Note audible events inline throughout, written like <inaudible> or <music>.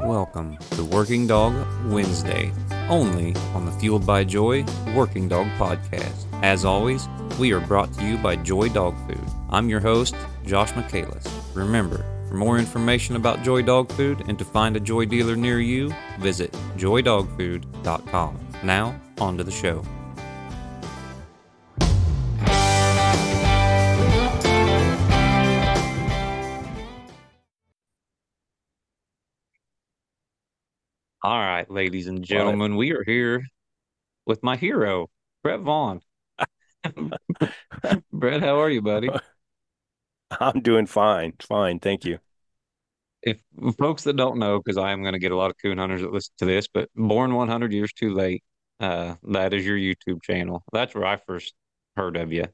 Welcome to Working Dog Wednesday, only on the Fueled by Joy Working Dog podcast. As always, we are brought to you by Joy Dog Food. I'm your host, Josh Michaelis. Remember, for more information about Joy Dog Food and to find a Joy dealer near you, visit joydogfood.com. Now, on to the show. All right, ladies and gentlemen, we are here with my hero, Brett Vaughn. <laughs> Brett, how are you, buddy? I'm doing fine. Fine. Thank you. If folks that don't know, because I am going to get a lot of coon hunters that listen to this, but Born 100 Years Too Late, uh, that is your YouTube channel. That's where I first heard of you,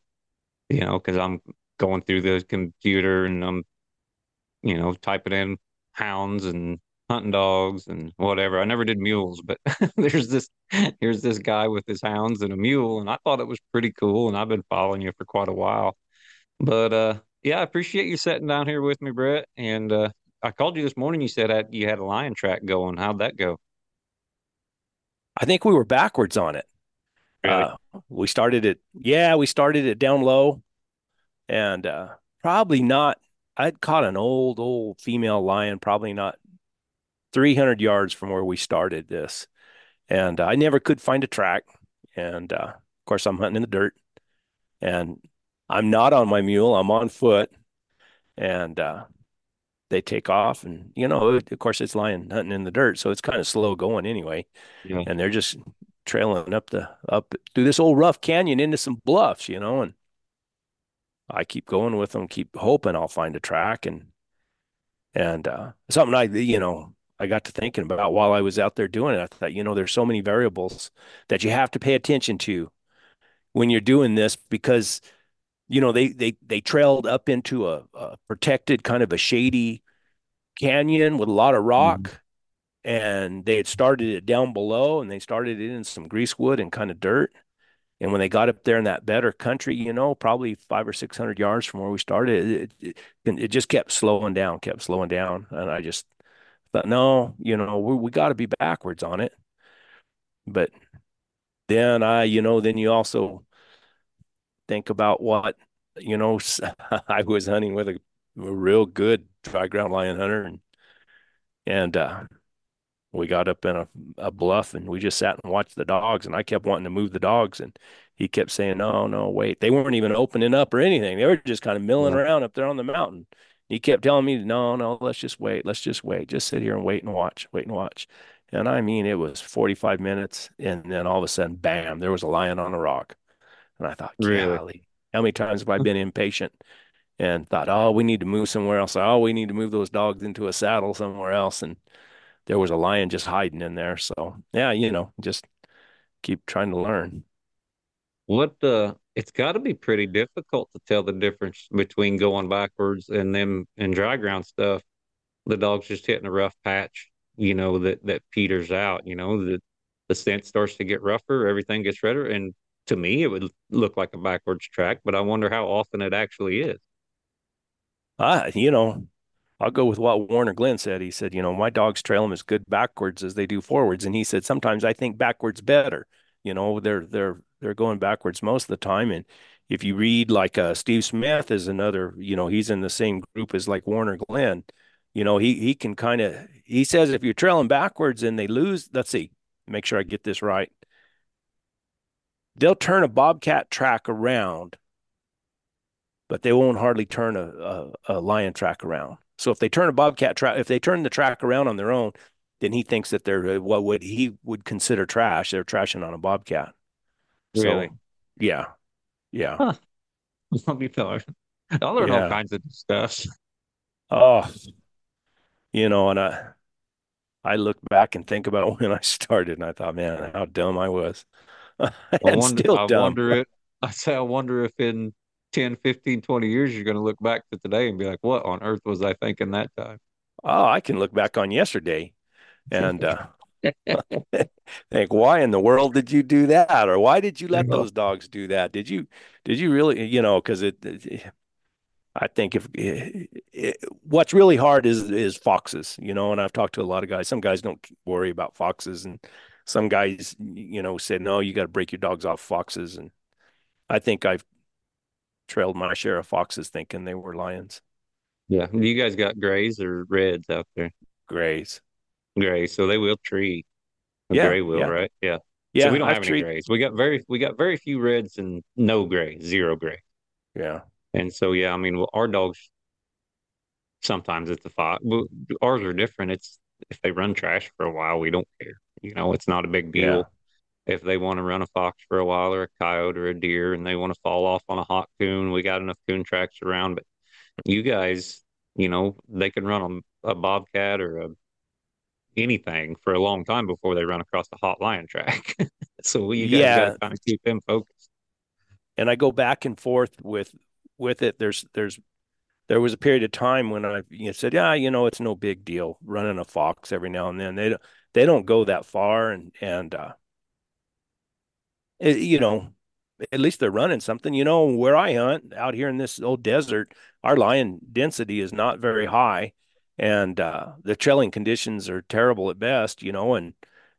you know, because I'm going through the computer and I'm, you know, typing in hounds and hunting dogs and whatever. I never did mules, but <laughs> there's this here's this guy with his hounds and a mule, and I thought it was pretty cool. And I've been following you for quite a while. But uh, yeah, I appreciate you sitting down here with me, Brett. And uh, I called you this morning. You said you had a lion track going. How'd that go? I think we were backwards on it. Really? Uh, we started it. Yeah, we started it down low, and uh, probably not. I'd caught an old, old female lion, probably not 300 yards from where we started this. And uh, I never could find a track. And uh, of course, I'm hunting in the dirt. And I'm not on my mule, I'm on foot. And uh, they take off. And, you know, of course, it's lion hunting in the dirt. So it's kind of slow going anyway. Yeah. And they're just trailing up the up through this old rough canyon into some bluffs, you know, and I keep going with them, keep hoping I'll find a track and and uh, something I you know I got to thinking about while I was out there doing it. I thought, you know, there's so many variables that you have to pay attention to when you're doing this because, you know, they they they trailed up into a, a protected kind of a shady canyon with a lot of rock. Mm-hmm. And they had started it down below and they started it in some greasewood and kind of dirt. And when they got up there in that better country, you know, probably five or 600 yards from where we started, it, it, it just kept slowing down, kept slowing down. And I just, thought, no, you know, we, we got to be backwards on it. But then I, you know, then you also think about what, you know, <laughs> I was hunting with a, a real good dry ground lion hunter and, and, uh, we got up in a, a bluff and we just sat and watched the dogs and I kept wanting to move the dogs and he kept saying, no, no, wait, they weren't even opening up or anything. They were just kind of milling yeah. around up there on the mountain he kept telling me, no, no, let's just wait. Let's just wait. Just sit here and wait and watch, wait and watch. And I mean, it was 45 minutes. And then all of a sudden, bam, there was a lion on a rock. And I thought, really? Golly, how many times have I been impatient and thought, oh, we need to move somewhere else. Oh, we need to move those dogs into a saddle somewhere else. And there was a lion just hiding in there. So, yeah, you know, just keep trying to learn. What uh it's got to be pretty difficult to tell the difference between going backwards and them and dry ground stuff. The dog's just hitting a rough patch, you know, that that peters out, you know, the the scent starts to get rougher, everything gets redder. And to me it would look like a backwards track, but I wonder how often it actually is. Ah, you know, I'll go with what Warner Glenn said. He said, you know, my dogs trail them as good backwards as they do forwards. And he said, sometimes I think backwards better. You know, they're they're they're going backwards most of the time. And if you read like uh, Steve Smith is another, you know, he's in the same group as like Warner Glenn. You know, he he can kind of he says if you're trailing backwards and they lose, let's see, make sure I get this right. They'll turn a bobcat track around, but they won't hardly turn a, a, a lion track around. So if they turn a bobcat track, if they turn the track around on their own, then he thinks that they're uh, what would he would consider trash. They're trashing on a bobcat. Really? So, yeah. Yeah. Huh. <laughs> Let me tell her. I learn yeah. all kinds of stuff. Oh, you know, and I, I look back and think about <laughs> when I started, and I thought, man, how dumb I was. <laughs> I wonder, still I dumb. wonder it. I say, I wonder if in 10, 15, 20 years, you're going to look back to today and be like, what on earth was I thinking that time? Oh, I can look back on yesterday and uh, <laughs> think why in the world did you do that or why did you let those dogs do that did you did you really you know because it, it, I think if it, it, what's really hard is is foxes, you know, and I've talked to a lot of guys. Some guys don't worry about foxes, and some guys, you know, said no, you got to break your dogs off foxes. And I think I've trailed my share of foxes, thinking they were lions. Yeah, you guys got grays or reds out there? Grays. Gray, so they will tree. A Yeah, gray will, yeah, right? Yeah. So yeah. we don't I've have any grays. We got very we got very few reds and no gray, zero gray. Yeah, And so yeah, I mean, well, our dogs sometimes it's a fox. But ours are different. It's if they run trash for a while, we don't care. You know, it's not a big yeah, deal. If they want to run a fox for a while or a coyote or a deer and they want to fall off on a hot coon, we got enough coon tracks around. But you guys, you know, they can run a, a bobcat or a anything for a long time before they run across the hot lion track. <laughs> so you guys got to yeah. kind of keep them focused. And I go back and forth with with it. There's there's there was a period of time when I you know, said, yeah, you know, it's no big deal running a fox every now and then. They don't they don't go that far, and and uh, it, you know, at least they're running something. You know, where I hunt out here in this old desert, our lion density is not very high, and uh, the trailing conditions are terrible at best. You know, and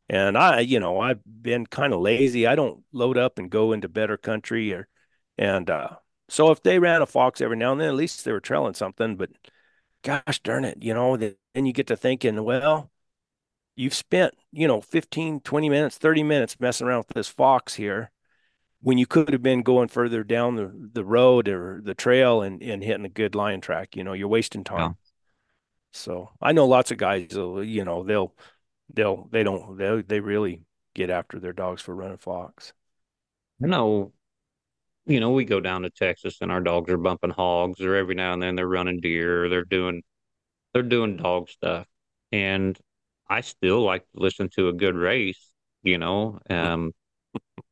and I, you know, I've been kind of lazy. I don't load up and go into better country or, and uh, so if they ran a fox every now and then, at least they were trailing something. But gosh darn it, you know, then you get to thinking, well, you've spent, you know, 15, 20 minutes, 30 minutes messing around with this fox here when you could have been going further down the, the road or the trail and, and hitting a good lion track. You know, you're wasting time. So I know lots of guys, you know, they'll, they'll, they don't, they, they really get after their dogs for running fox. I know, you know, we go down to Texas and our dogs are bumping hogs, or every now and then they're running deer, or they're doing they're doing dog stuff. And I still like to listen to a good race, you know, um,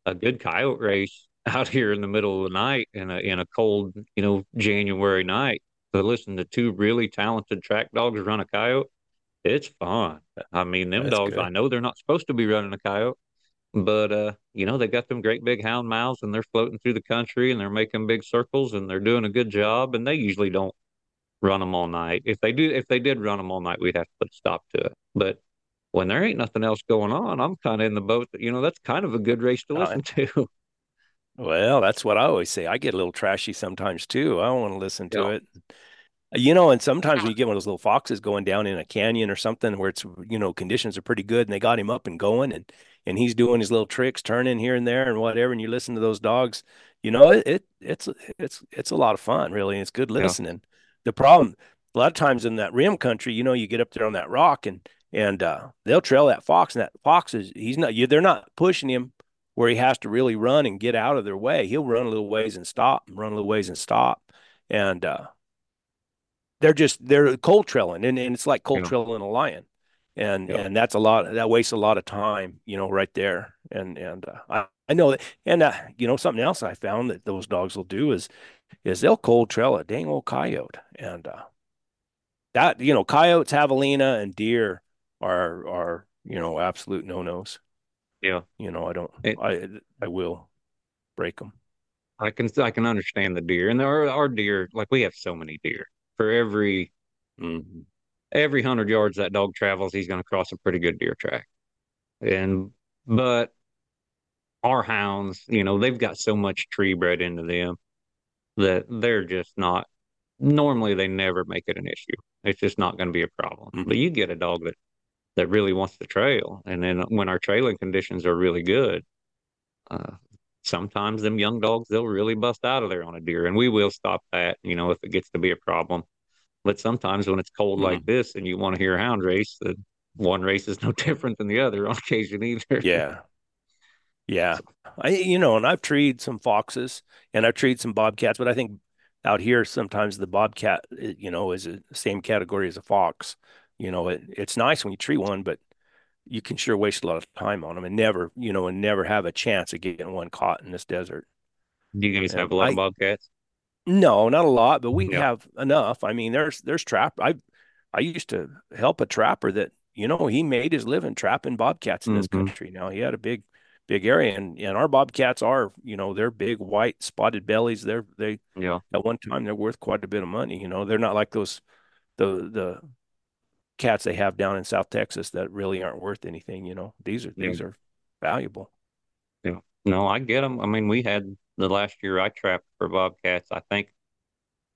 a good coyote race <laughs> out here in the middle of the night in a in a cold, you know, January night. To listen to two really talented track dogs run a coyote, it's fun. I mean, them That's dogs, I know they're not supposed to be running a coyote, but uh, you know, they got them great big hound mouths and they're floating through the country and they're making big circles and they're doing a good job and they usually don't run them all night. If they do, if they did run them all night, we'd have to put a stop to it. But when there ain't nothing else going on, I'm kind of in the boat that, you know, that's kind of a good race to Uh, listen <laughs> to. Well, that's what I always say. I get a little trashy sometimes too. I don't want to listen to Yeah. it. You know, and sometimes when you get one of those little foxes going down in a canyon or something where it's, you know, conditions are pretty good and they got him up and going and and he's doing his little tricks, turning here and there and whatever, and you listen to those dogs, you know, it, it it's it's it's a lot of fun, really. It's good Yeah. listening. The problem, a lot of times in that rim country, you know, you get up there on that rock and and uh they'll trail that fox and that fox is he's not you they're not pushing him where he has to really run and get out of their way. He'll run a little ways and stop, and run a little ways and stop. And uh they're just they're cold trailing and, and it's like cold Yeah. trailing a lion and Yeah. and that's a lot that wastes a lot of time you know right there and and uh, I, I know that and uh, you know something else i found that those dogs will do is is they'll cold trail a dang old coyote and uh that you know coyotes javelina and deer are are you know absolute no-nos Yeah. you know i don't It, i i will break them I can, I can understand the deer and there are, our deer, like we have so many deer for every, mm-hmm. every hundred yards that dog travels, he's going to cross a pretty good deer track. And, but our hounds, you know, they've got so much tree bred into them that they're just not normally they never make it an issue. It's just not going to be a problem. But Mm-hmm. you get a dog that that really wants to trail, and then when our trailing conditions are really good, uh, sometimes them young dogs they'll really bust out of there on a deer, and we will stop that. You know, if it gets to be a problem. But sometimes when it's cold like Mm-hmm. this, and you want to hear a hound race, the one race is no <laughs> different than the other on occasion either. yeah Yeah. I, you know, and I've treed some foxes and I've treed some bobcats, but I think out here sometimes the bobcat, eh, you know, is the same category as a fox. You know, it, it's nice when you tree one, but you can sure waste a lot of time on them and never, you know, and never have a chance of getting one caught in this desert. do you guys have And a lot of bobcats? no, not a lot, but we have enough. I mean, there's, there's trap. I, I used to help a trapper that, you know, he made his living trapping bobcats in this hmm country. Now he had a big, big area. And and our bobcats are, you know, they're big white spotted bellies. They're they Yeah. at one time they're worth quite a bit of money. You know, they're not like those the the cats they have down in South Texas that really aren't worth anything. You know, these are these Yeah. are valuable. Yeah. No, I get them. I mean, we had the last year I trapped for bobcats, I think,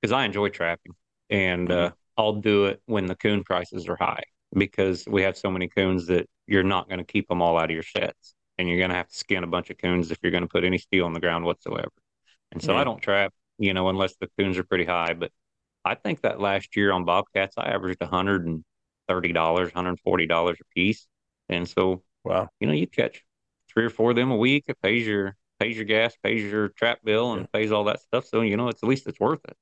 because I enjoy trapping and Mhm. uh, I'll do it when the coon prices are high because we have so many coons that you're not going to keep them all out of your sets and you're going to have to skin a bunch of coons if you're going to put any steel on the ground whatsoever. And so I don't trap, you know, unless the coons are pretty high. But I think that last year on bobcats, I averaged $130, $140 a piece. And so Wow. you know, you catch three or four of them a week. It pays your pays your gas, pays your trap bill, Yeah. and pays all that stuff. So you know, it's at least it's worth it.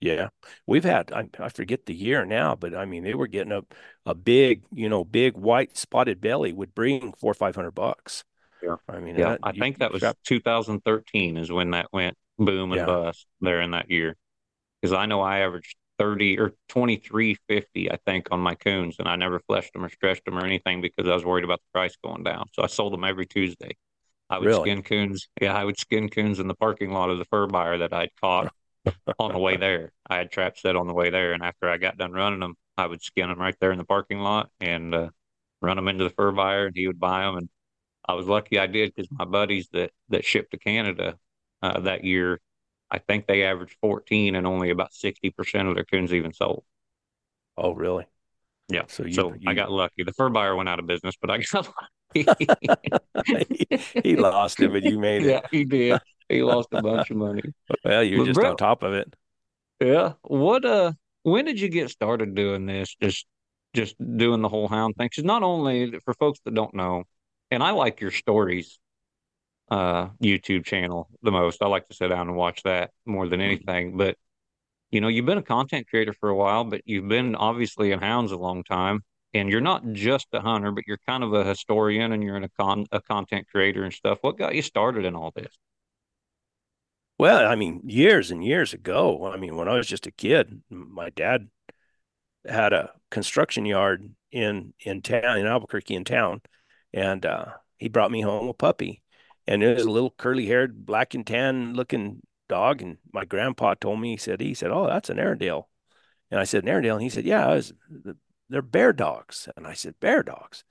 Yeah. We've had I, I forget the year now, but I mean they were getting a a big, you know, big white spotted belly would bring four or five hundred bucks. Yeah. I mean, Yeah, that I you, think that was trap 2013 is when that went boom and yeah. bust there in that year. Because I know I averaged 30 or 23.50, I think, on my coons, and I never fleshed them or stretched them or anything because I was worried about the price going down. So I sold them every Tuesday. I would Really? skin coons. Yeah, I would skin coons in the parking lot of the fur buyer that I'd caught <laughs> on the way there. I had traps set on the way there, and after I got done running them, I would skin them right there in the parking lot and uh, run them into the fur buyer, and he would buy them. And I was lucky I did because my buddies that that shipped to Canada uh, that year, I think they averaged 14, and only about 60% of their coons even sold. Oh, really? Yeah, So you so I got lucky. The fur buyer went out of business, but I got <laughs> lucky. he, <laughs> he lost it, but you made it. yeah, he did. He lost a bunch of money. Well, you're But just on top of it. Yeah. What uh when did you get started doing this? Just just doing the whole hound thing? 'Cause not only for folks that don't know, and I like your stories uh YouTube channel the most. I like to sit down and watch that more than anything. But you know, you've been a content creator for a while, but you've been obviously in hounds a long time. And you're not just a hunter, but you're kind of a historian and you're in a con a content creator and stuff. What got you started in all this? Well, I mean, years and years ago, I mean, when I was just a kid, my dad had a construction yard in in town in Albuquerque in town, and uh, he brought me home a puppy, and it was a little curly-haired, black and tan looking dog. And my grandpa told me, he said, he said, "Oh, that's an Airedale," and I said, "An Airedale," and he said, "Yeah, was, they're bear dogs," and I said, "Bear dogs,"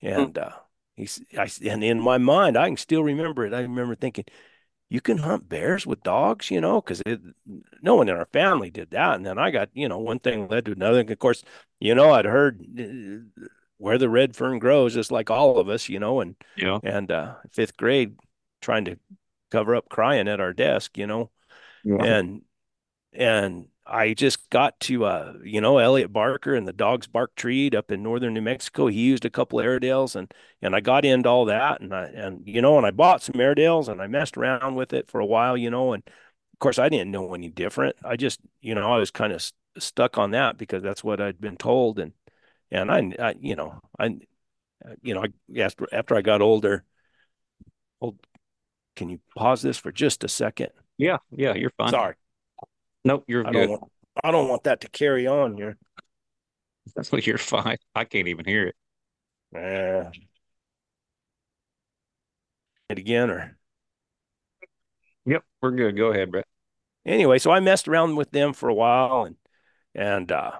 Hmm, and uh, he's, I, and in my mind, I can still remember it. I remember thinking you can hunt bears with dogs, you know, because no one in our family did that. And then I got, you know, one thing led to another. And of course, you know, I'd heard uh, where the red fern grows, just like all of us, you know, and Yeah. and uh, fifth grade, trying to cover up crying at our desk, you know, Yeah. and and I just got to uh, you know, Elliott Barker and the Dogs Bark Treed up in northern New Mexico. He used a couple of Airedales and and I got into all that and I and you know, and I bought some Airedales and I messed around with it for a while, you know, and of course I didn't know any different. I just, you know, I was kind of st stuck on that because that's what I'd been told and and I, I you know, I you know, I after after I got older, hold, can you pause this for just a second? Yeah. Yeah. You're fine. Sorry. Nope, you're I don't good. want I don't want that to carry on here. That's what you're fine. I can't even hear it. Uh, it again or Yep, we're good. Go ahead, Brett. anyway, so I messed around with them for a while and and uh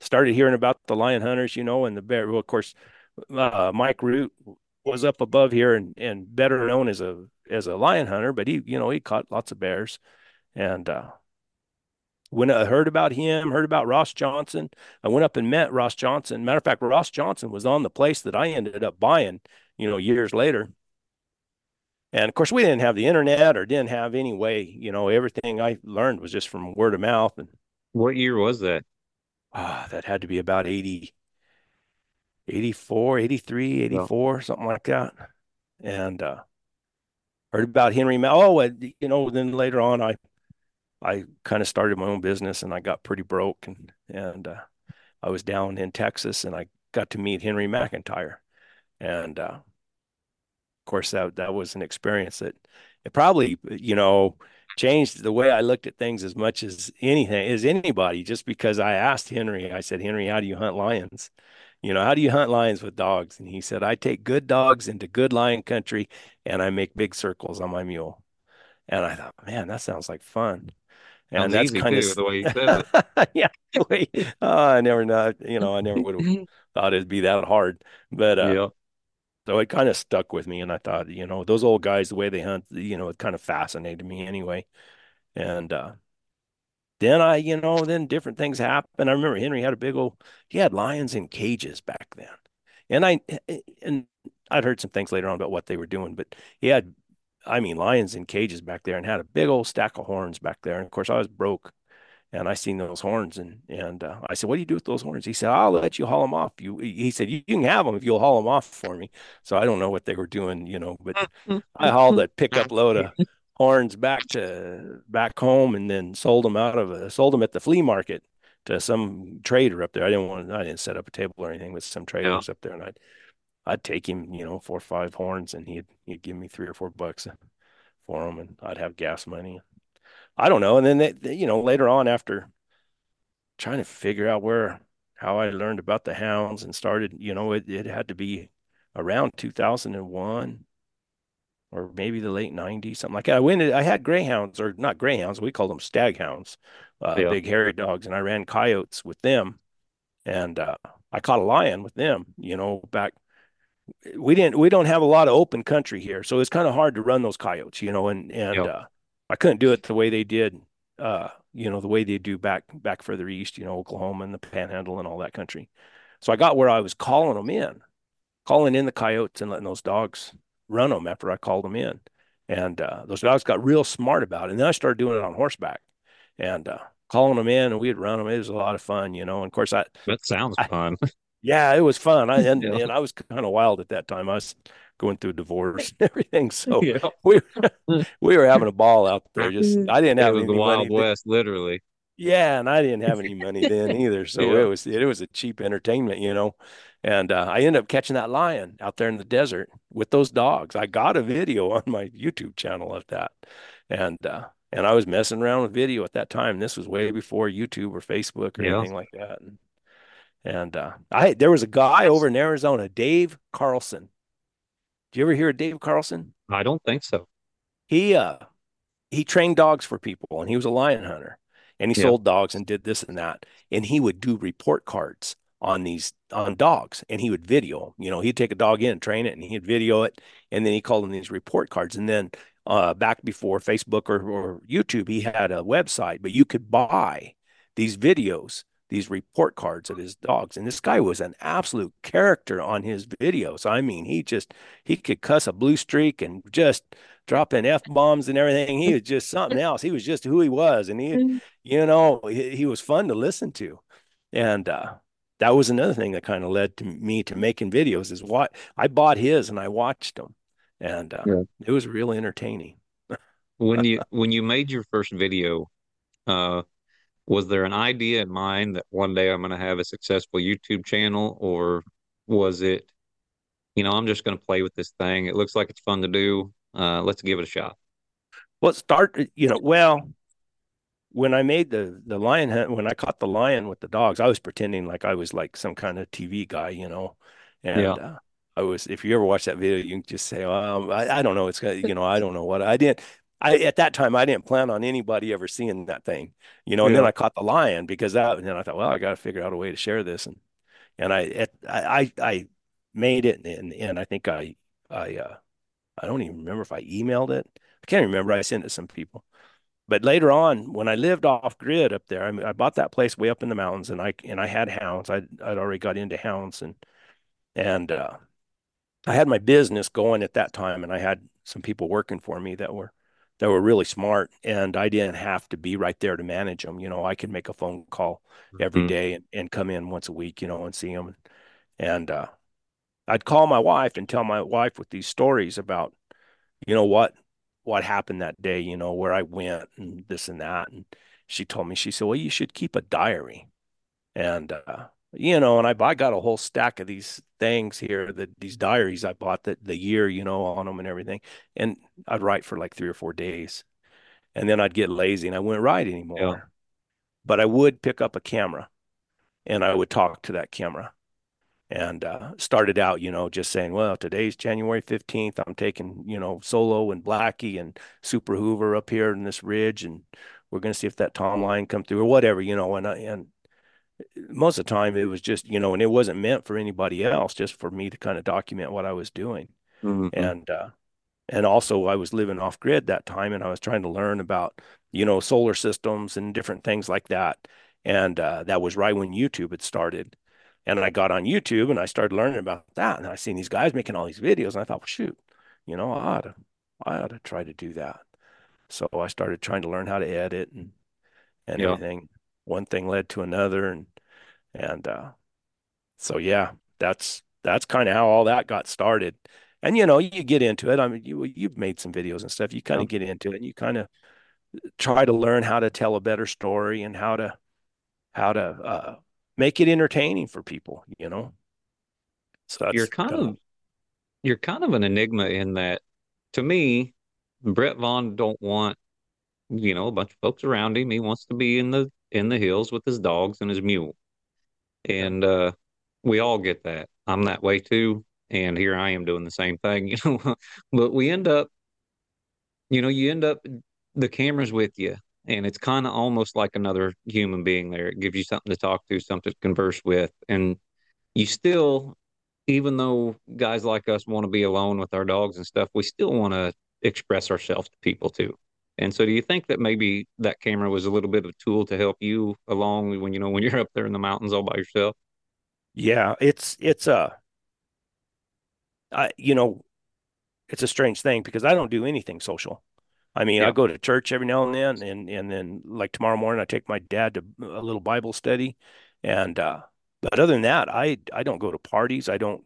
started hearing about the lion hunters, you know, and the bear. Well, of course, uh, Mike Root was up above here and and better known as a as a lion hunter, but he, you know, he caught lots of bears. And uh when I heard about him, heard about Ross Johnson, I went up and met Ross Johnson. Matter of fact, Ross Johnson was on the place that I ended up buying, you know, years later. And of course, we didn't have the internet or didn't have any way, you know, everything I learned was just from word of mouth. And What year was that? Ah, that had to be about 80, 84, 83, Yeah. 84, something like that. And uh, heard about Henry. Ma- oh, and, you know, then later on, I I kind of started my own business and I got pretty broke and and uh, I was down in Texas and I got to meet Henry McIntyre. And uh, of course that that was an experience that it probably, you know, changed the way I looked at things as much as anything as anybody, just because I asked Henry, I said, Henry, how do you hunt lions? You know, how do you hunt lions with dogs? And he said, I take good dogs into good lion country and I make big circles on my mule. And I thought, man, that sounds like fun. And Sounds that's kind of, the way you says it. <laughs> yeah, oh, I never know, you know, I never would have <laughs> thought it'd be that hard. But uh, Yeah. So it kind of stuck with me. And I thought, you know, those old guys, the way they hunt, you know, it kind of fascinated me anyway. And uh, then I, you know, then different things happened. I remember Henry had a big old, he had lions in cages back then. And I, and I'd heard some things later on about what they were doing, but he had, I mean, lions in cages back there and had a big old stack of horns back there. And of course, I was broke and I seen those horns and, and uh, I said, what do you do with those horns? He said, I'll let you haul them off. You, he said, you, can have them if you'll haul them off for me. So I don't know what they were doing, you know, but I hauled a <laughs> pickup load of horns back to back home and then sold them out of a, sold them at the flea market to some trader up there. I didn't want I didn't set up a table or anything with some Yeah. traders up there and I'd I'd take him, you know, four or five horns and he'd he'd give me three or four bucks for them and I'd have gas money. I don't know. And then they, they, you know, later on after trying to figure out where how I learned about the hounds and started, you know, it, it had to be around 2001 or maybe the late 90s, something like that. I went, I had greyhounds or not greyhounds, we called them staghounds, uh, Yeah. big hairy dogs, and I ran coyotes with them. And uh, I caught a lion with them, you know, back we didn't we don't have a lot of open country here, so it's kind of hard to run those coyotes, you know, and and Yep. uh, I couldn't do it the way they did, uh, you know, the way they do back back further east, you know, Oklahoma and the Panhandle and all that country. So I got where I was calling them in, calling in the coyotes and letting those dogs run them after I called them in, and uh, those dogs got real smart about it. And then I started doing it on horseback, and uh, calling them in, and we'd run them. It was a lot of fun, you know. And of course, I That sounds I, fun. <laughs> yeah, it was fun. I and, Yeah. and I was kind of wild at that time. I was going through a divorce and everything. So <laughs> Yeah. we <laughs> we were having a ball out there. Just I didn't have It have was the money. Wild West, literally. Yeah, and I didn't have any <laughs> money then either. So Yeah. it was it was a cheap entertainment, you know. And uh, I ended up catching that lion out there in the desert with those dogs. I got a video on my YouTube channel of that. And uh and I was messing around with video at that time. This was way before YouTube or Facebook or Yeah. anything like that. And and uh, I there was a guy over in Arizona, Dave Carlson. Do you ever hear of Dave Carlson? I don't think so. He uh he trained dogs for people and he was a lion hunter and he Yeah. sold dogs and did this and that. And he would do report cards on these on dogs and he would video You know, he'd take a dog in and train it and he'd video it and then he called them these report cards. And then uh back before Facebook or, or YouTube, he had a website, but you could buy these videos, these report cards of his dogs. And this guy was an absolute character on his videos. I mean, he just he could cuss a blue streak and just dropping f bombs and everything. He was just something else. He was just who he was, and he, you know, he, he was fun to listen to, and uh, that was another thing that kind of led to me to making videos. Is what I bought his and I watched them, and uh, Yeah. it was real entertaining. When you <laughs> when you made your first video, uh, was there an idea in mind that one day I'm going to have a successful YouTube channel, or was it, you know, I'm just going to play with this thing. It looks like it's fun to do. Uh, let's give it a shot. Well, it started, you know, well, when I made the the lion hunt, when I caught the lion with the dogs, I was pretending like I was like some kind of TV guy, you know, and Yeah. uh, I was. If you ever watch that video, you can just say, "Oh, I, I don't know. It's you know, I don't know what I didn't." I at that time I didn't plan on anybody ever seeing that thing, you know. And then I caught the lion because that, and then I thought, well, I got to figure out a way to share this, and and I it, I I I made it, and and I think I I uh I don't even remember if I emailed it. I can't remember. I sent it to some people. But later on, when I lived off grid up there, I, mean, I bought that place way up in the mountains, and I and I had hounds. I'd I'd already got into hounds, and and uh, I had my business going at that time, and I had some people working for me that were that were really smart, and I didn't have to be right there to manage them. You know, I could make a phone call every Mhm. day and, and come in once a week, you know, and see them. And uh, I'd call my wife and tell my wife with these stories about, you know, what what happened that day, you know, where I went and this and that. And she told me, she said, well, you should keep a diary. And uh, you know, and I I got a whole stack of these things here, that these diaries I bought that the year, you know, on them and everything. And I'd write for like three or four days. And then I'd get lazy and I wouldn't write Yeah. anymore. But I would pick up a camera and I would talk to that camera. and uh, started out, you know, just saying, well, today's January 15th. I'm taking, you know, Solo and Blackie and Super Hoover up here in this ridge, and we're going to see if that Tom line come through or whatever, you know. And I, and most of the time it was just, you know, and it wasn't meant for anybody else, just for me to kind of document what I was doing. Mm-hmm. And uh, and also I was living off grid that time, and I was trying to learn about, you know, solar systems and different things like that. And uh, that was right when YouTube had started and I got on YouTube and I started learning about that. And I seen these guys making all these videos, and I thought, well, shoot, you know, I ought to, I ought to try to do that. So I started trying to learn how to edit and and yeah. everything. One thing led to another, and and uh, so yeah, that's that's kind of how all that got started. And you know, you get into it. I mean, you you've made some videos and stuff. You kind of yeah. get into it, and you kind of try to learn how to tell a better story and how to how to uh, make it entertaining for people, you know. So you're kind of you're kind of an enigma in that to me, Brett Vaughn don't want, you know, a bunch of folks around him. He wants to be in the in the hills with his dogs and his mule. And uh we all get that. I'm that way too. And here I am doing the same thing, <laughs> you know. but we end up, you know, you end up the camera's with you and it's kind of almost like another human being there. It gives you something to talk to, something to converse with, and you still, even though guys like us want to be alone with our dogs and stuff, we still want to express ourselves to people too. And so, do you think that maybe that camera was a little bit of a tool to help you along when you know when you're up there in the mountains all by yourself? Yeah, it's it's a, I you know, it's a strange thing because I don't do anything social. I mean, yeah. I go to church every now and then, and and then like tomorrow morning, I take my dad to a little Bible study, and uh, but other than that, I I don't go to parties. I don't,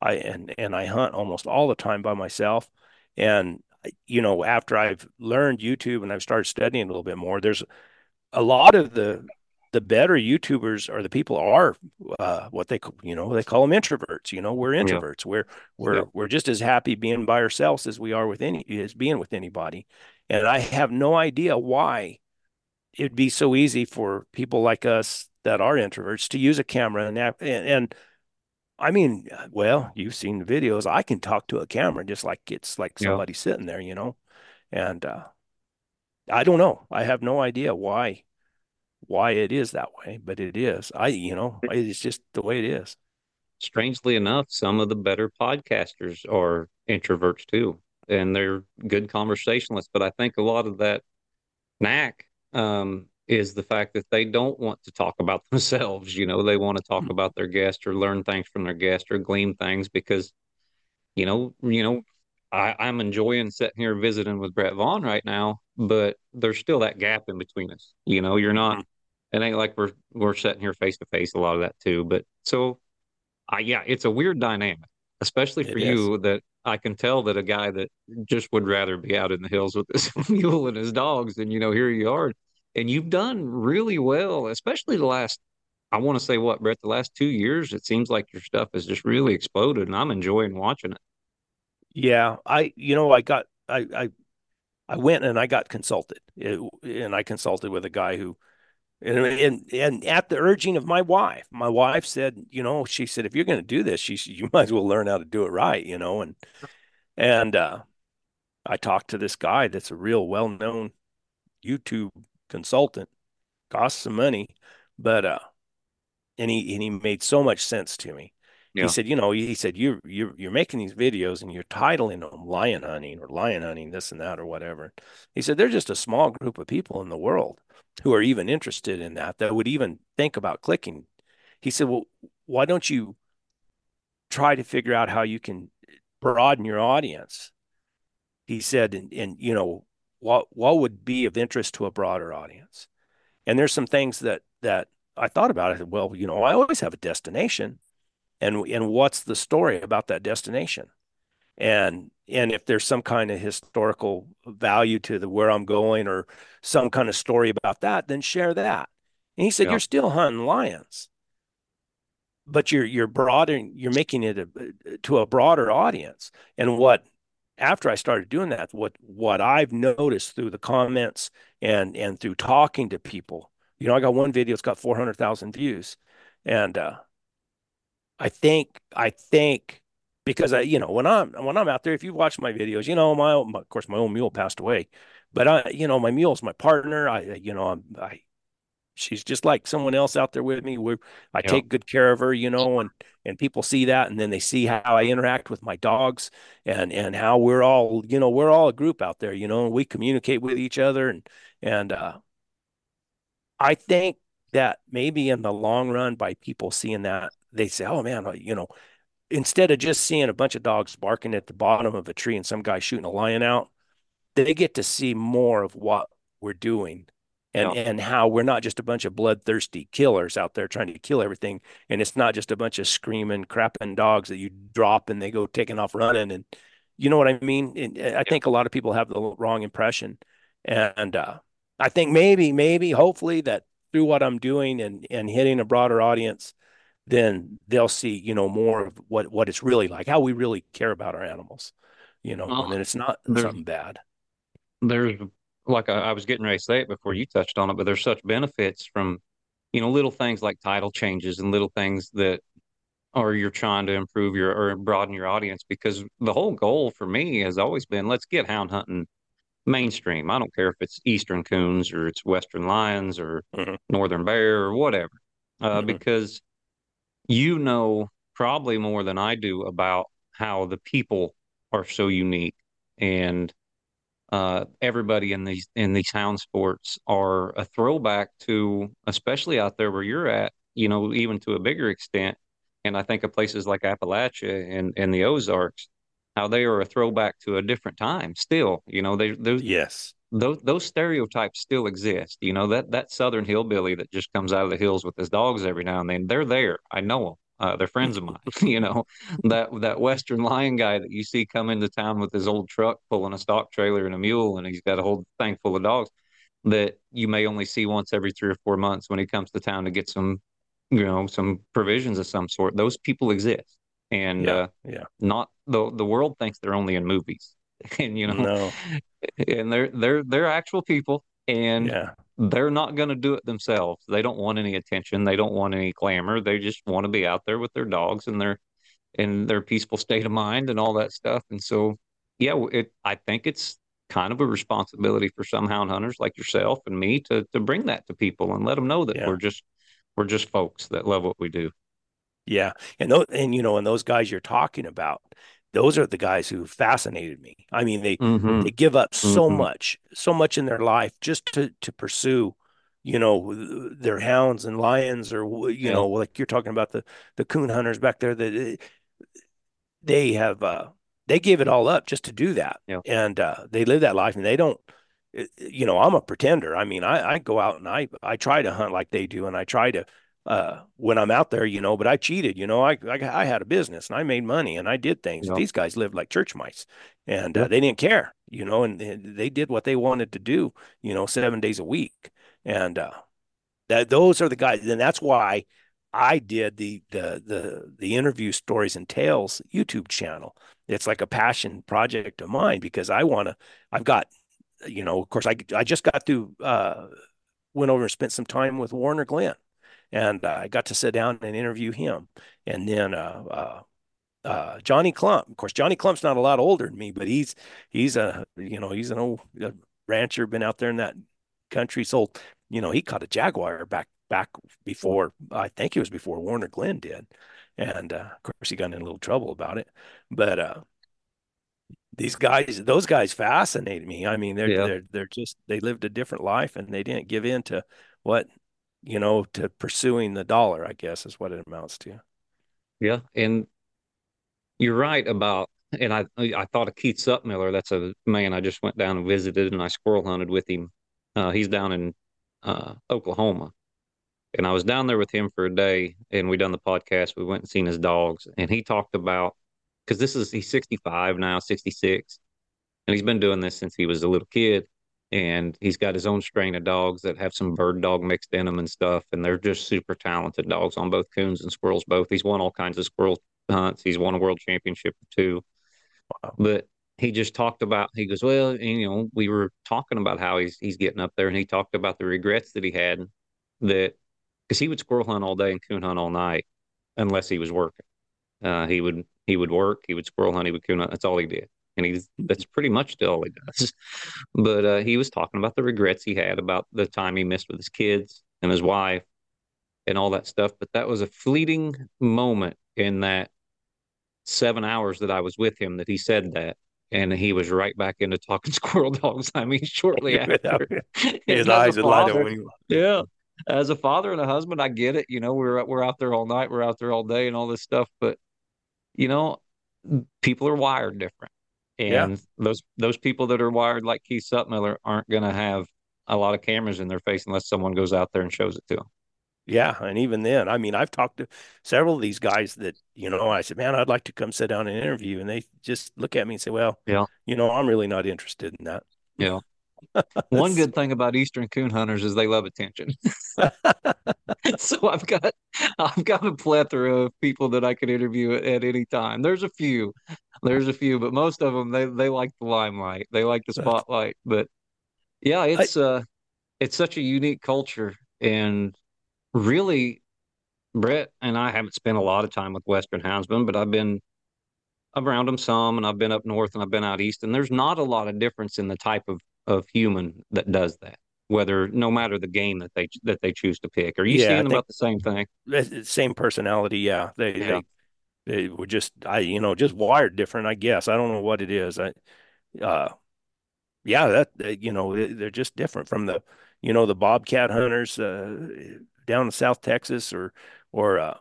I and and I hunt almost all the time by myself, and you know, after I've learned YouTube and I've started studying a little bit more, there's a lot of the the better YouTubers or the people are uh, what they you know they call them introverts. You know, we're introverts. Yeah. We're we're yeah. we're just as happy being by ourselves as we are with any as being with anybody. And I have no idea why it'd be so easy for people like us that are introverts to use a camera and and, and I mean, well, you've seen the videos. I can talk to a camera just like it's like somebody yeah. sitting there, you know. And uh, I don't know. I have no idea why why it is that way, but it is. I, you know, it's just the way it is. Strangely enough, some of the better podcasters are introverts too, and they're good conversationalists. But I think a lot of that knack um, is the fact that they don't want to talk about <laughs> themselves. You know, they want to talk mm-hmm. about their guest or learn things from their guest or glean things because, you know, you know, I, I'm enjoying sitting here visiting with Brett Vaughn right now, but there's still that gap in between us. You know, you're not mm-hmm it ain't like we're we're sitting here face to face a lot of that too. But so, I yeah, it's a weird dynamic, especially for you that I can tell that a guy that just would rather be out in the hills with his <laughs> mule and his dogs, and you know here you are, and you've done really well, especially the last. I want to say what, Brett, the last two years, it seems like your stuff has just really exploded, and I'm enjoying watching it. Yeah, I, you know, I got, I, I, I went and I got consulted, it, and I consulted with a guy who and, and, and at the urging of my wife, my wife said, you know, she said, if you're going to do this, she you <laughs> might as well learn how to do it right, you know, and, and, uh, I talked to this guy that's a real well-known YouTube consultant, costs some money, but, uh, and he, and he made so much sense to me. Yeah. He said, you know, he said, you're, you're, you're making these videos and you're titling them lion hunting or lion hunting, this and that, or whatever. He said, there's just a small group of people in the world who are even interested in that, that would even think about clicking. He said, well, why don't you try to figure out how you can broaden your audience? He said, and, and you know, what, what would be of interest to a broader audience? And there's some things that, that I thought about. I said, well, you know, I always have a destination and and what's the story about that destination and and if there's some kind of historical value to the where I'm going or some kind of story about that, then share that. And he said, yeah. You're still hunting lions, but you're you're broadening, you're making it a, to a broader audience. And what after I started doing that, what what I've noticed through the comments and and through talking to people, you know, I got one video, it's got four hundred thousand views, and uh, I think I think because I you know when I'm when I'm out there, if you watch my videos, you know my, my of course my own mule passed away, but I you know my mule's my partner. I you know I'm I she's just like someone else out there with me. We I Yeah. take good care of her, you know, and and people see that, and then they see how I interact with my dogs, and and how we're all, you know, we're all a group out there, you know, and we communicate with each other, and and uh, I think that maybe in the long run, by people seeing that, they say, oh man, you know, instead of just seeing a bunch of dogs barking at the bottom of a tree and some guy shooting a lion out, they get to see more of what we're doing and and how we're not just a bunch of bloodthirsty killers out there trying to kill everything and it's not just a bunch of screaming crapping dogs that you drop and they go taking off running and you know what I mean? And I think a lot of people have the wrong impression and uh, I think maybe maybe hopefully that through what I'm doing and and hitting a broader audience then they'll see you know more of what what it's really like how we really care about our animals you know and Well, then it's not something bad. there's like I, I was getting ready to say it before you touched on it, but there's such benefits from, you know, little things like title changes and little things that or you're trying to improve your or broaden your audience because the whole goal for me has always been let's get hound hunting mainstream. I don't care if it's eastern coons or it's western lions or hmm northern bear or whatever, uh, hmm because you know probably more than I do about how the people are so unique and uh, everybody in these in these hound sports are a throwback to, especially out there where you're at, you know, even to a bigger extent. And I think of places like Appalachia and, and the Ozarks, how they are a throwback to a different time still. You know, they those yes those those stereotypes still exist. You know, that that southern hillbilly that just comes out of the hills with his dogs every now and then, they're there. I know them. Uh, they're friends of mine. <laughs> You know, that that western lion guy that you see come into town with his old truck pulling a stock trailer and a mule, and he's got a whole thing full of dogs that you may only see once every three or four months when he comes to town to get some, you know, some provisions of some sort. Those people exist, and yeah uh, yeah. not the the world thinks they're only in movies, <laughs> and you know, no. and they're they're they're actual people. And yeah they're not going to do it themselves. They don't want any attention. They don't want any clamor. They just want to be out there with their dogs and their in their peaceful state of mind and all that stuff. And so, yeah, it I think it's kind of a responsibility for some hound hunters like yourself and me to to bring that to people and let them know that yeah we're just we're just folks that love what we do. Yeah. And those, and you know, and those guys you're talking about, those are the guys who fascinated me. I mean, they Mm-hmm. they give up so Mm-hmm. much, so much in their life just to to pursue, you know, their hounds and lions or you Yeah. know, like you're talking about the the coon hunters back there that they have uh they gave it all up just to do that. Yeah. And uh they live that life and they don't you know, I'm a pretender. I mean, I, I go out and I, I try to hunt like they do, and I try to, uh, when I'm out there, you know, but I cheated, you know, I, I, I had a business and I made money and I did things. Yeah. These guys lived like church mice and uh, they didn't care, you know, and they, they did what they wanted to do, you know, seven days a week. And, uh, that those are the guys. And that's why I did the, the, the, the interview stories and tales YouTube channel. It's like a passion project of mine because I want to, I've got you know, of course, I I just got to uh, went over and spent some time with Warner Glenn, and uh, I got to sit down and interview him. And then uh, uh, uh, Johnny Clump, of course, Johnny Clump's not a lot older than me, but he's he's a you know he's an old uh, rancher, been out there in that country. So you know he caught a jaguar back back before I think it was before Warner Glenn did, and uh, of course he got in a little trouble about it, but. uh these guys, those guys fascinate me. I mean, they're Yeah. they're they're just they lived a different life and they didn't give in to what, you know, to pursuing the dollar, I guess is what it amounts to. Yeah. And you're right about, and I I thought of Keith Sutmiller. That's a man I just went down and visited, and I squirrel hunted with him. Uh, he's down in uh, Oklahoma, and I was down there with him for a day, and we done the podcast. We went and seen his dogs, and he talked about because this is he's 65 now, 66, and he's been doing this since he was a little kid. And he's got his own strain of dogs that have some bird dog mixed in them and stuff. And they're just super talented dogs on both coons and squirrels, both. He's won all kinds of squirrel hunts. He's won a world championship too. Wow. But he just talked about, he goes, well, you know, we were talking about how he's he's getting up there, and he talked about the regrets that he had that because he would squirrel hunt all day and coon hunt all night. unless he was working. Uh, he would he would work, he would squirrel hunt, he would coon hunt. That's all he did, and he's that's pretty much still all he does. <laughs> But uh, he was talking about the regrets he had about the time he missed with his kids and his wife and all that stuff. But that was a fleeting moment in that seven hours that I was with him that he said that. And he was right back into talking <laughs> squirrel dogs. I mean, shortly <laughs> after. His eyes would light up. Yeah. As a father and a husband, I get it. You know, we're we're out there all night, we're out there all day and all this stuff. But, you know, people are wired different. And yeah. those those people that are wired like Keith Sutmiller aren't gonna have a lot of cameras in their face unless someone goes out there and shows it to them. Yeah, and even then, I mean, I've talked to several of these guys that you know. I said, "Man, I'd like to come sit down and interview," and they just look at me and say, "Well, yeah, you know, I'm really not interested in that." Yeah. <laughs> One good thing about eastern coon hunters is they love attention. <laughs> <laughs> so I've got I've got a plethora of people that I could interview at, at, any time. There's a few, there's a few, but most of them they they like the limelight, they like the spotlight. But yeah, it's I, uh, it's such a unique culture, and really, Brett and I haven't spent a lot of time with Western houndsmen, but I've been around them some, and I've been up north and I've been out east, and there's not a lot of difference in the type of of human that does that. Whether no matter the game that they that they choose to pick, are you yeah, seeing about the same thing? Same personality, yeah. They, yeah. they they were just I you know just wired different, I guess. I don't know what it is. I uh yeah, that you know they're just different from the you know the bobcat hunters uh, down in South Texas or or uh,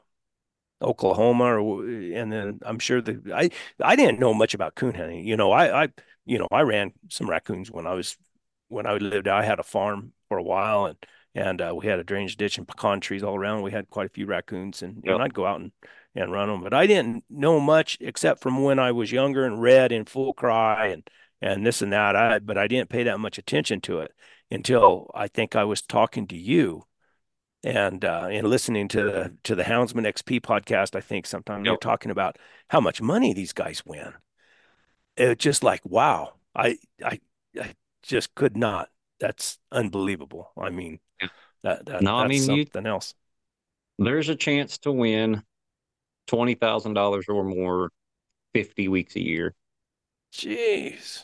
Oklahoma, or and then I'm sure the I I didn't know much about coon hunting. You know, I I you know I ran some raccoons when I was when I lived. I had a farm for a while, and and uh, we had a drainage ditch and pecan trees all around. We had quite a few raccoons, and, yep. and I'd go out and and run them. But I didn't know much except from when I was younger and read in full cry and and this and that. I but I didn't pay that much attention to it until I think I was talking to you and uh, and listening to the to the Houndsman XP podcast, I think sometimes yep. you're talking about how much money these guys win. It's just like wow, I I I just could not. That's unbelievable. I mean, that, that no, I mean something you, else. There's a chance to win twenty thousand dollars or more, fifty weeks a year. Jeez,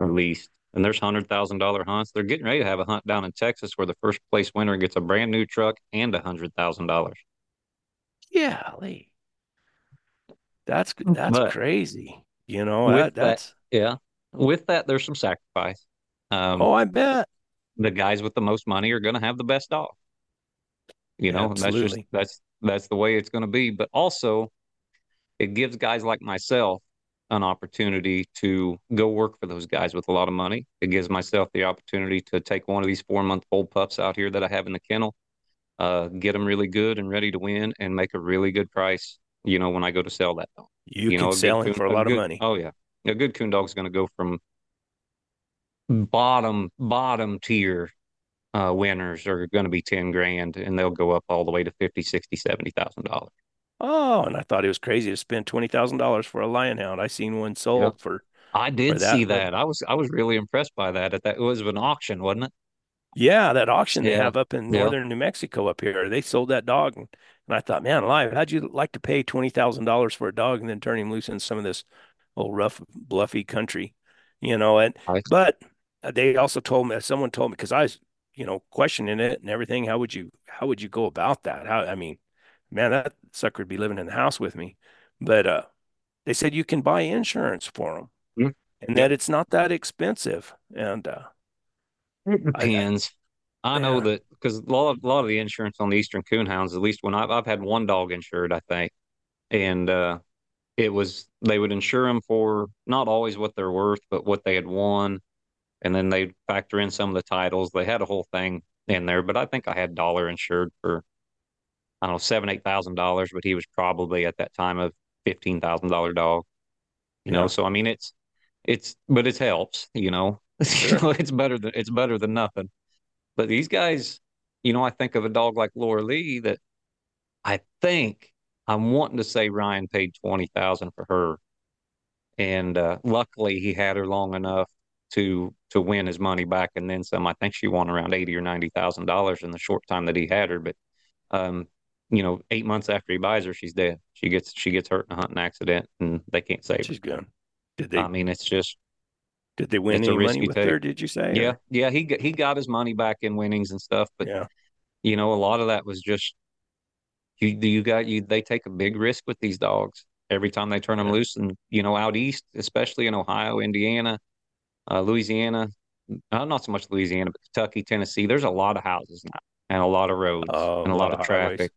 at least and there's hundred thousand dollar hunts. They're getting ready to have a hunt down in Texas where the first place winner gets a brand new truck and a hundred thousand dollars. Yeah, Lee. That's that's but crazy. You know, that, that's that, yeah. With that, there's some sacrifice. Um, oh, I bet the guys with the most money are going to have the best dog. You know, Absolutely. that's just that's that's the way it's going to be. But also, it gives guys like myself an opportunity to go work for those guys with a lot of money. It gives myself the opportunity to take one of these four month old pups out here that I have in the kennel, uh, get them really good and ready to win, and make a really good price. You know, when I go to sell that dog, you, you can know, sell him for a lot good, of money. Oh yeah, a good coon dog is going to go from bottom bottom tier uh, winners are going to be 10 grand and they'll go up all the way to 50 60 70 thousand dollars Oh, and I thought it was crazy to spend twenty thousand dollars for a lion hound. I seen one sold yep. for. I did for that, see that. I was I was really impressed by that. At that it was an auction, wasn't it? Yeah, that auction yeah. they have up in northern New Mexico up here. They sold that dog, and, and I thought, man, alive, how'd you like to pay twenty thousand dollars for a dog and then turn him loose in some of this old rough, bluffy country, you know? And but uh, they also told me, someone told me because I was, you know, questioning it and everything. How would you how would you go about that? How I mean, man, that sucker would be living in the house with me. But uh, they said you can buy insurance for them, mm-hmm. and that it's not that expensive. And uh, it depends. I, I, know that because a lot of a lot of the insurance on the Eastern Coonhounds, at least when I've I've had one dog insured, I think, and uh, it was they would insure them for not always what they're worth, but what they had won, and then they'd factor in some of the titles. They had a whole thing in there, but I think I had dollar insured for I don't know, seven, eight thousand dollars, but he was probably at that time a fifteen thousand dollar dog. You yeah. know, so I mean it's it's but it helps, you know. <laughs> Sure. you know, it's better than it's better than nothing. But these guys, you know, I think of a dog like Laura Lee that I think I'm wanting to say Ryan paid twenty thousand for her. And uh, luckily he had her long enough to to win his money back and then some. I think she won around eighty or ninety thousand dollars in the short time that he had her. But um, you know, eight months after he buys her, she's dead. She gets she gets hurt in a hunting accident, and they can't save She's her. good. Did they? I mean, it's just did they win any money with take. her? Did you say? Yeah, or- yeah. He got, he got his money back in winnings and stuff, but Yeah. you know, a lot of that was just you. You got you. They take a big risk with these dogs every time they turn them Yeah. loose, and you know, out east, especially in Ohio, Indiana, uh, Louisiana, uh, not so much Louisiana, but Kentucky, Tennessee. There's a lot of houses now and a lot of roads Oh, and a lot of highways. traffic,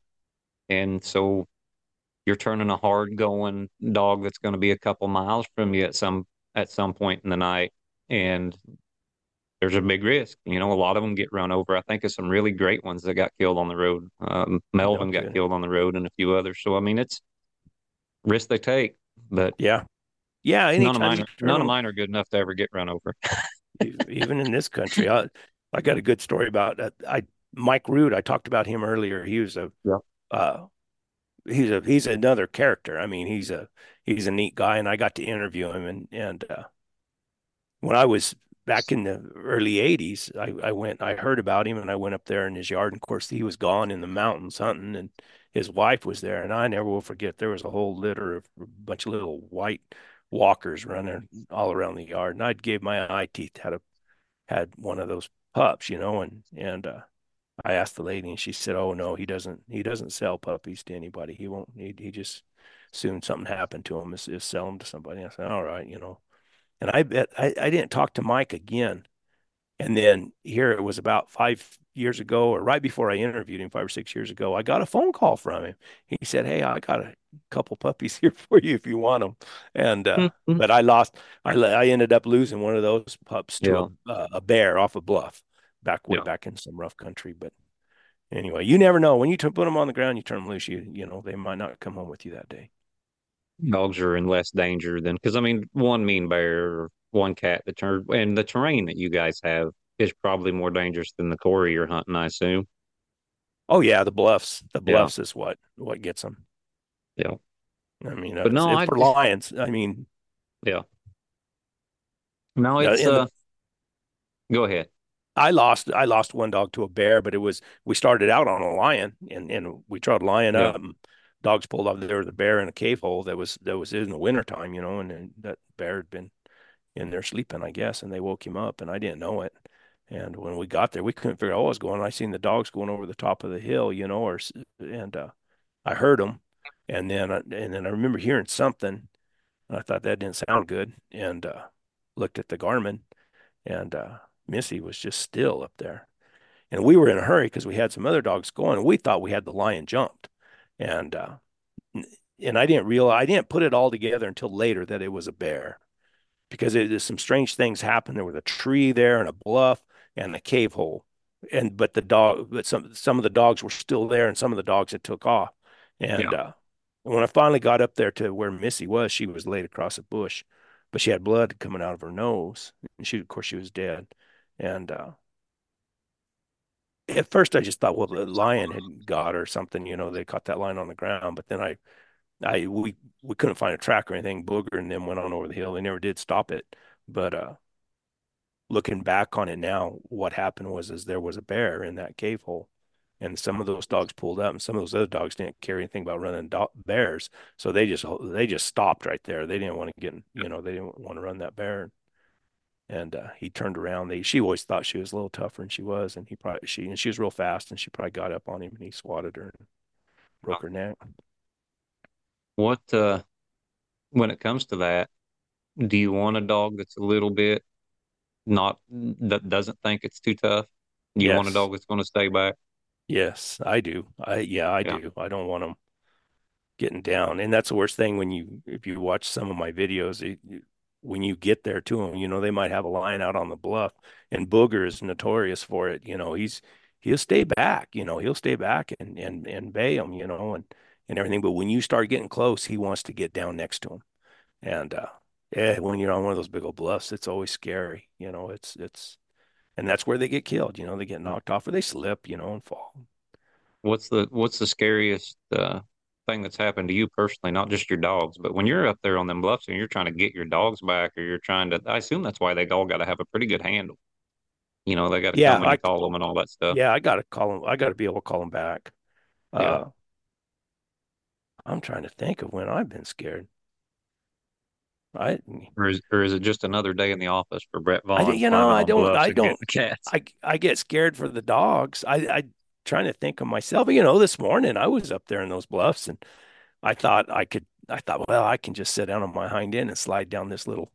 and so you're turning a hard going dog that's going to be a couple miles from you at some at some point in the night, and there's a big risk. You know, a lot of them get run over. I think of some really great ones that got killed on the road. Um, Melvin got killed on the road, and a few others. So I mean, it's risk they take, but Yeah. Yeah. none of mine are, none of mine are good enough to ever get run over. <laughs> even in this country. I I got a good story about uh, I Mike Root. I talked about him earlier. He was a Yeah. Uh, he's a he's another character. I mean, he's a he's a neat guy, and I got to interview him. And and uh, when I was back in the early '80s, I I went I heard about him, and I went up there in his yard. And of course, he was gone in the mountains hunting, and his wife was there. And I never will forget. There was a whole litter of a bunch of little white walkers running all around the yard, and I'd gave my eye teeth had a had one of those pups, you know, and and uh, I asked the lady, and she said, "Oh no, he doesn't. He doesn't sell puppies to anybody. He won't. He he just soon something happened to him is, is sell them to somebody." I said, "All right, you know." And I bet I, I didn't talk to Mike again. And then here it was about five years ago, or right before I interviewed him, five or six years ago, I got a phone call from him. He said, "Hey, I got a couple puppies <laughs> here for you if you want them." And uh, Mhm. but I lost. I I ended up losing one of those pups to Yeah. a, a bear off a bluff back way Yeah. back in some rough country. But anyway, you never know when you t- put them on the ground, you turn them loose. You you know they might not come home with you that day. Dogs are in less danger than because I mean, one mean bear or one cat that turned, and the terrain that you guys have is probably more dangerous than the quarry you're hunting, I assume. Oh yeah, the bluffs. The Yeah. bluffs is what what gets them. Yeah. I mean, But no, it's I- for lions. I mean, Yeah. No, it's and the- uh. Go ahead. I lost I lost one dog to a bear, but it was we started out on a lion and and we tried lion Yeah. up. And dogs pulled up there was a bear in a cave hole that was that was in the wintertime, you know, and, then that bear had been in there sleeping, I guess, and they woke him up and I didn't know it. And when we got there, we couldn't figure out what was going on. I seen the dogs going over the top of the hill, you know, or and uh, I heard them, and then I, and then I remember hearing something. And I thought that didn't sound good, and uh, looked at the Garmin, and uh, Missy was just still up there. And we were in a hurry because we had some other dogs going, we thought we had the lion jumped. And uh, and I didn't realize I didn't put it all together until later that it was a bear because it some strange things happened. There was a tree there and a bluff and a cave hole. And but the dog but some some of the dogs were still there and some of the dogs had took off. And Yeah. uh when I finally got up there to where Missy was, she was laid across a bush, but she had blood coming out of her nose. And she of course she was dead. And uh at first I just thought, well, the lion had got or something, you know, they caught that lion on the ground. But then I, I, we, we couldn't find a track or anything. Booger and them went on over the hill. They never did stop it. But, uh, looking back on it now, what happened was, is there was a bear in that cave hole and some of those dogs pulled up and some of those other dogs didn't care anything about running do- bears. So they just, they just stopped right there. They didn't want to get, you know, they didn't want to run that bear and uh, he turned around. They she always thought she was a little tougher than she was, and he probably she and she was real fast, and she probably got up on him and he swatted her and broke her neck. What uh, when it comes to that, do you want a dog that's a little bit not that doesn't think it's too tough? Do you want a dog that's going to stay back? Yes, I do. I yeah, I Yeah. do. I don't want them getting down, and that's the worst thing when you if you watch some of my videos. It, you- when you get there to them, you know they might have a line out on the bluff, and Booger is notorious for it. You know he's he'll stay back. You know he'll stay back and and and bay them. You know and and everything. But when you start getting close, he wants to get down next to him. And uh, yeah, when you're on one of those big old bluffs, it's always scary. You know, it's it's, and that's where they get killed. You know, they get knocked off or they slip. You know, and fall. What's the what's the scariest uh, thing that's happened to you personally? Not just your dogs, but when you're up there on them bluffs and you're trying to get your dogs back, or you're trying to. I assume that's why they all got to have a pretty good handle. You know, they got to Yeah, I- call them and all that stuff. Yeah, I gotta call them. I gotta be able to call them back. Yeah. Uh, I'm trying to think of when I've been scared. I or is, or is it just another day in the office for Brett I Vaughn? you know I don't I don't. I I get scared for the dogs. I I trying to think of myself. You know, this morning I was up there in those bluffs and I thought I could I thought, well, I can just sit down on my hind end and slide down this little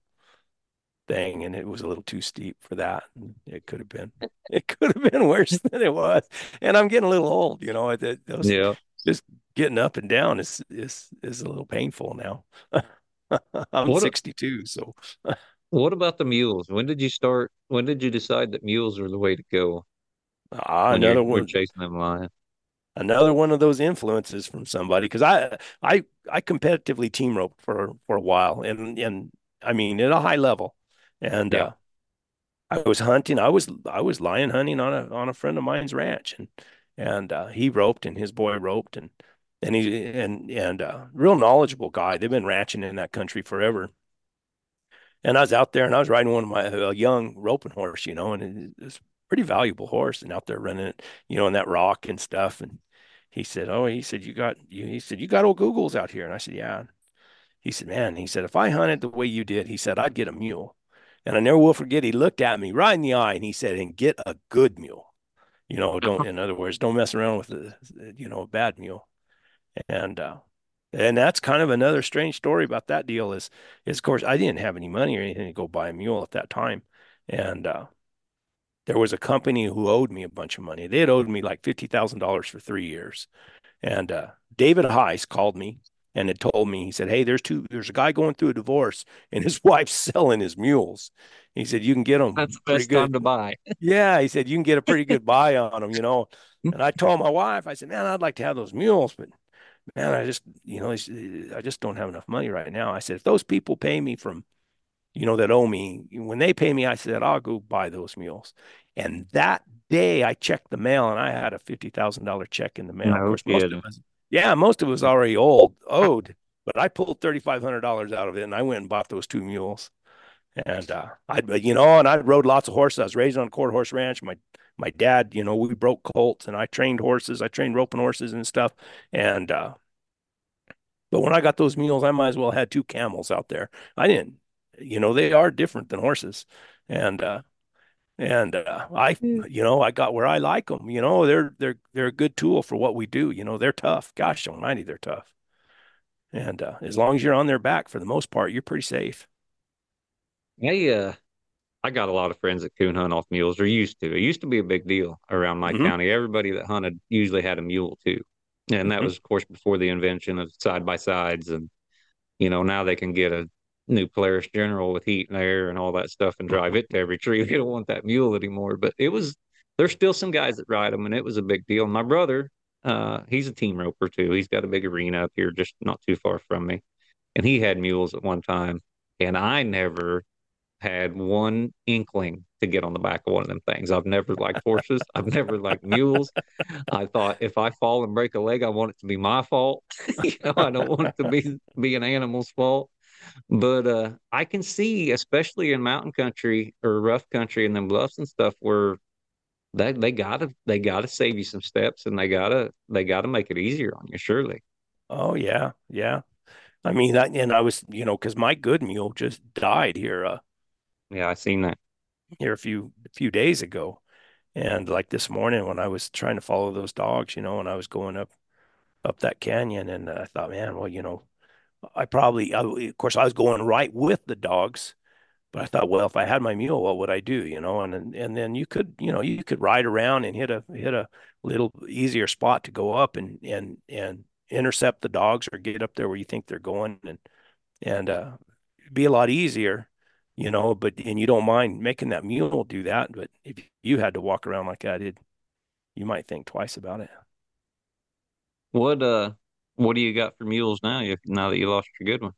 thing, and it was a little too steep for that. It could have been, <laughs> it could have been worse than it was. And I'm getting a little old, you know. It, those, yeah, just getting up and down is is is a little painful now. <laughs> I'm what 62, so. <laughs> what about the mules? When did you start? When did you decide that mules are the way to go Ah, when another one, chasing them lions? another one of those influences from somebody because I I I competitively team rope for for a while and and I mean at a high level and Yeah. uh I was hunting I was I was lion hunting on a on a friend of mine's ranch and and uh he roped and his boy roped and and he and and uh real knowledgeable guy they've been ranching in that country forever and I was out there and I was riding one of my a young roping horse you know and a pretty valuable horse and out there running it you know in that rock and stuff and he said, "Oh, he said you got you." He said, "You got old Googles out here," and I said, "Yeah." He said, "Man," he said, "if I hunted the way you did," he said, "I'd get a mule." And I never will forget. He looked at me right in the eye and he said, "And get a good mule." You know, don't. <laughs> In other words, don't mess around with a, you know, a bad mule. And uh, and that's kind of another strange story about that deal. Is is of course I didn't have any money or anything to go buy a mule at that time, and uh, there was a company who owed me a bunch of money. They had owed me like fifty thousand dollars for three years and uh, David Heiss called me and had told me, he said, Hey, there's two, there's a guy going through a divorce and his <laughs> wife's selling his mules. He said, You can get them That's the best time to buy. <laughs> Yeah. He said, You can get a pretty good buy on them, you know. And I told my wife, I said, Man, I'd like to have those mules, but man, I just, you know, I just don't have enough money right now. I said, If those people pay me from, you know, that owe me, when they pay me, I said, I'll go buy those mules. And that day I checked the mail and I had a $50,000 check in the mail. Of course, most of was, yeah, most of it was already old, owed, but I pulled $3,500 out of it and I went and bought those two mules. And uh, I, you know, and I rode lots of horses. I was raised on a quarter horse ranch. My my dad, you know, we broke colts and I trained horses. I trained roping horses and stuff. And uh, but when I got those mules, I might as well had two camels out there. I didn't, you know, they are different than horses. And uh, and uh, I, Mm. you know, I got where I like them. You know, they're they're they're a good tool for what we do. You know, they're tough. Gosh almighty, they're tough. And uh, as long as you're on their back, for the most part, you're pretty safe. Hey, uh, I got a lot of friends that coon hunt off mules, or used to. It used to be a big deal around my hmm county. Everybody that hunted usually had a mule too. And that hmm was, of course, before the invention of side by sides. And, you know, now they can get a new Polaris General with heat and air and all that stuff and drive it to every tree. <laughs> They don't want that mule anymore. But it was, there's still some guys that ride them, and it was a big deal. My brother, uh, he's a team roper too. He's got a big arena up here, just not too far from me. And he had mules at one time. And I never had one inkling to get on the back of one of them things. I've never liked horses. I've never liked mules. I thought if I fall and break a leg, I want it to be my fault. <laughs> you know, I don't want it to be be an animal's fault. But uh, I can see, especially in mountain country or rough country and them bluffs and stuff, where they they gotta they gotta save you some steps and they gotta they gotta make it easier on you. Surely, Oh yeah, yeah. I mean, that, and I was, you know, because my good mule just died here, uh, yeah, I seen that. here a few a few days ago, and like this morning when I was trying to follow those dogs, you know, and I was going up up that canyon, and I thought, man, well, you know, I probably, I, of course, I was going right with the dogs, but I thought, well, if I had my mule, what would I do? You know, and and, then you could, you know, you could ride around and hit a hit a little easier spot to go up and and and intercept the dogs or get up there where you think they're going and and uh, be a lot easier, you know. But and you don't mind making that mule do that, but if you had to walk around like I did, you might think twice about it. What uh, what do you got for mules now? Now that you lost your good one.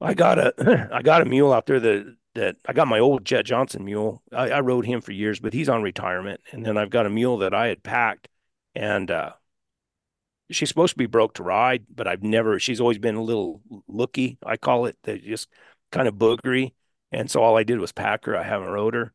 I got a <clears throat> I got a mule out there that that I got my old Jet Johnson mule. I, I rode him for years, but he's on retirement. And then I've got a mule that I had packed, and uh, she's supposed to be broke to ride, but I've never. She's always been a little looky, I call it, that just kind of boogery. And so all I did was pack her. I haven't rode her.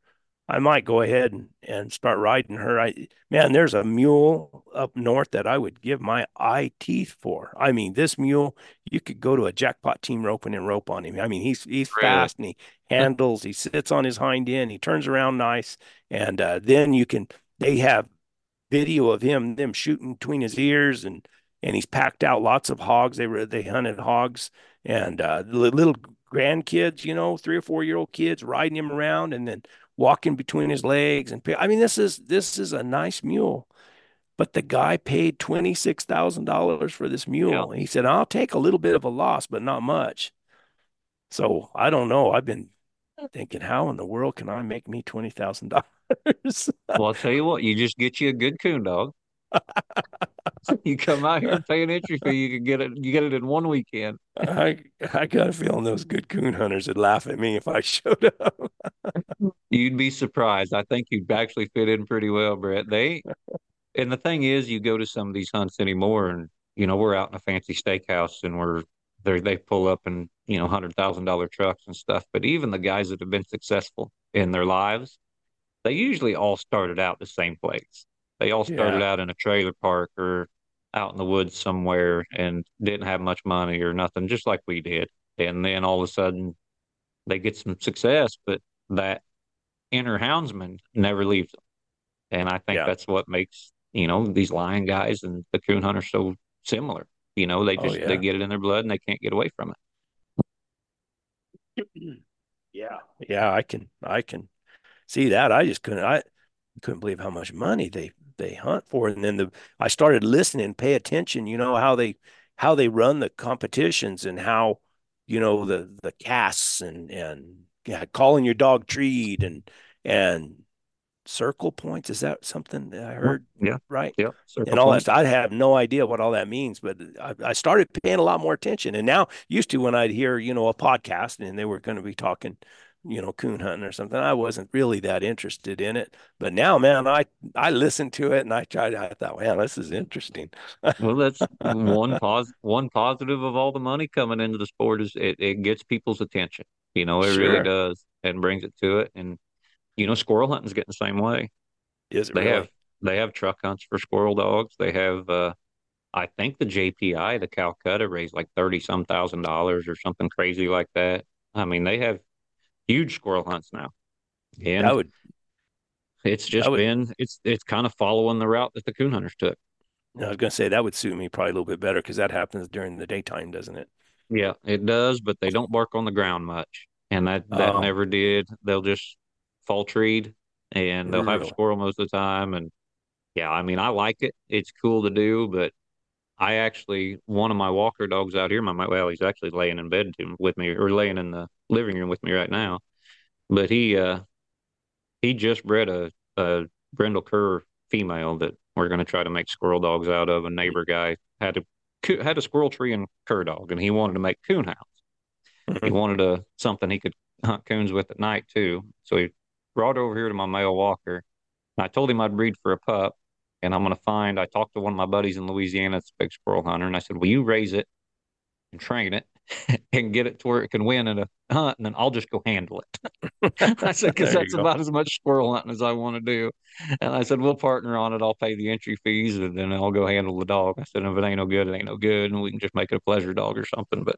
I might go ahead and, and start riding her. I man, there's a mule up north that I would give my eye teeth for. I mean, this mule, you could go to a jackpot team roping and rope on him. I mean, he's he's Really? fast and he handles, he sits on his hind end, he turns around nice, and uh, then you can they have video of him them shooting between his ears and and he's packed out lots of hogs. They were they hunted hogs and uh, little grandkids, you know, three or four year old kids riding him around and then walking between his legs. And I mean, this is this is a nice mule. But the guy paid twenty six thousand dollars for this mule. And he said, "I'll take a little bit of a loss, but not much." So I don't know. I've been thinking, how in the world can I make me twenty thousand dollars? Well, I'll tell you what, you just get you a good coon dog. <laughs> You come out here and pay an entry fee, you can get it, you get it in one weekend. I I got a feeling those good coon hunters would laugh at me if I <laughs> showed up. <laughs> You'd be surprised. I think you'd actually fit in pretty well, Brett. They, and the thing is, you go to some of these hunts anymore, and you know we're out in a fancy steakhouse, and we're they they pull up in you know hundred thousand dollar trucks and stuff. But even the guys that have been successful in their lives, they usually all started out the same place. They all started Yeah, out in a trailer park or out in the woods somewhere and didn't have much money or nothing, just like we did. And then all of a sudden they get some success, but that inner houndsman never leaves them. And I think yeah. that's what makes, you know, these lion guys and the coon hunters so similar. You know, they Oh just they get it in their blood and they can't get away from it. <clears throat> Yeah. Yeah, I can I can see that. I just couldn't I couldn't believe how much money they they hunt for. And then the I started listening, pay attention, you know, how they how they run the competitions and how, you know, the the casts and and yeah, calling your dog treed and and circle points. Is that something that I heard Yeah. right? yeah Circle And all that points. stuff. I have no idea what all that means, but I, I started paying a lot more attention. And now, used to when I'd hear, you know, a podcast and they were going to be talking, you know, coon hunting or something, I wasn't really that interested in it. But now, man, I I listened to it and I tried. I thought, man, this is interesting. Well, that's <laughs> one pos one positive of all the money coming into the sport is it, it gets people's attention. You know, it really does and brings it to it. And you know, squirrel hunting's getting the same way. Is They have they have truck hunts for squirrel dogs. They have uh I think the JPI, the Calcutta raised like 30 some thousand dollars or something crazy like that. I mean, they have huge squirrel hunts now. That And would it's that just would been it's it's kind of following the route that the coon hunters took. I was going to say that would suit me probably a little bit better because that happens during the daytime, doesn't it? Yeah, it does, but they don't bark on the ground much. And that that Oh, never did. They'll just fall treed and they'll have a squirrel most of the time. And yeah, I mean, I like it. It's cool to do, but I actually one of my walker dogs out here, my my- well, he's actually laying in bed to- with me or laying in the living room with me right now. But he uh he just bred a a brindle cur female that we're going to try to make squirrel dogs out of. A neighbor guy had a had a squirrel tree and cur dog, and he wanted to make coon hounds. He Mhm. wanted a something he could hunt coons with at night too. So he brought over here to my male walker. And I told him I'd breed for a pup, and I'm going to find. I talked to one of my buddies in Louisiana that's a big squirrel hunter, and I said, "Will you raise it and train it <laughs> and get it to where it can win in a hunt, and then I'll just go handle it." <laughs> I said, <laughs> because that's about as much squirrel hunting as I want to do. And I said, we'll partner on it. I'll pay the entry fees and then I'll go handle the dog. I said, if it ain't no good, it ain't no good. And we can just make it a pleasure dog or something. But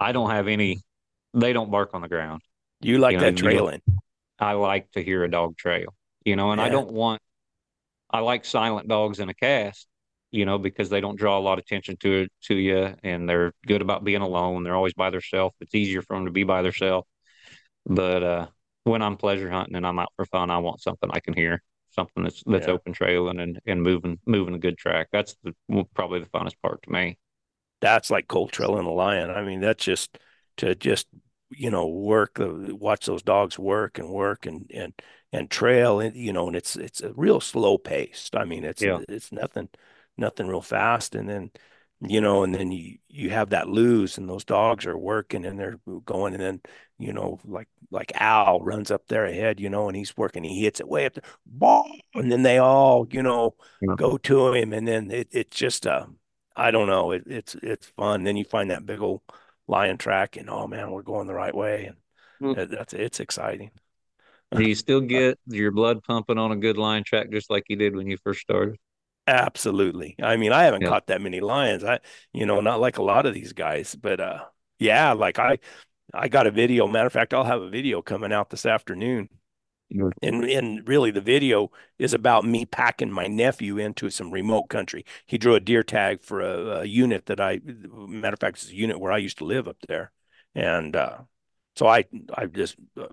I don't have any, they don't bark on the ground. You You like know, that you don't, trailing? I like to hear a dog trail, you know, and I don't want, I like silent dogs in a cast, you know, because they don't draw a lot of attention to it to you and they're good about being alone. They're always by themselves. It's easier for them to be by themselves but uh, when I'm pleasure hunting and I'm out for fun, I want something I can hear, something that's that's Yeah. open trailing and and moving moving a good track. That's the probably the funnest part to me. That's like cold trailing a lion. I mean, that's just to just, you know, work the watch those dogs work and work and and and trail and you know, and it's it's a real slow paced. I mean, it's Yeah, it's nothing nothing real fast and then you know, and then you you have that lose and those dogs are working and they're going and then, you know, like like Al runs up there ahead, you know, and he's working, he hits it way up there, ball, and then they all, you know, yeah. go to him and then it it's just uh I don't know. It, it's it's fun. Then you find that big old lion track, and oh man, we're going the right way, and Mm. that- that's it's exciting. Do you still <laughs> get your blood pumping on a good line track just like you did when you first started? Absolutely. I mean, I haven't Yeah. caught that many lions. I, you know, not like a lot of these guys, but uh yeah, like I I got a video. Matter of fact, I'll have a video coming out this afternoon. Sure. And and really the video is about me packing my nephew into some remote country. He drew a deer tag for a, a unit that I matter of fact, it's a unit where I used to live up there. And uh so I I just uh,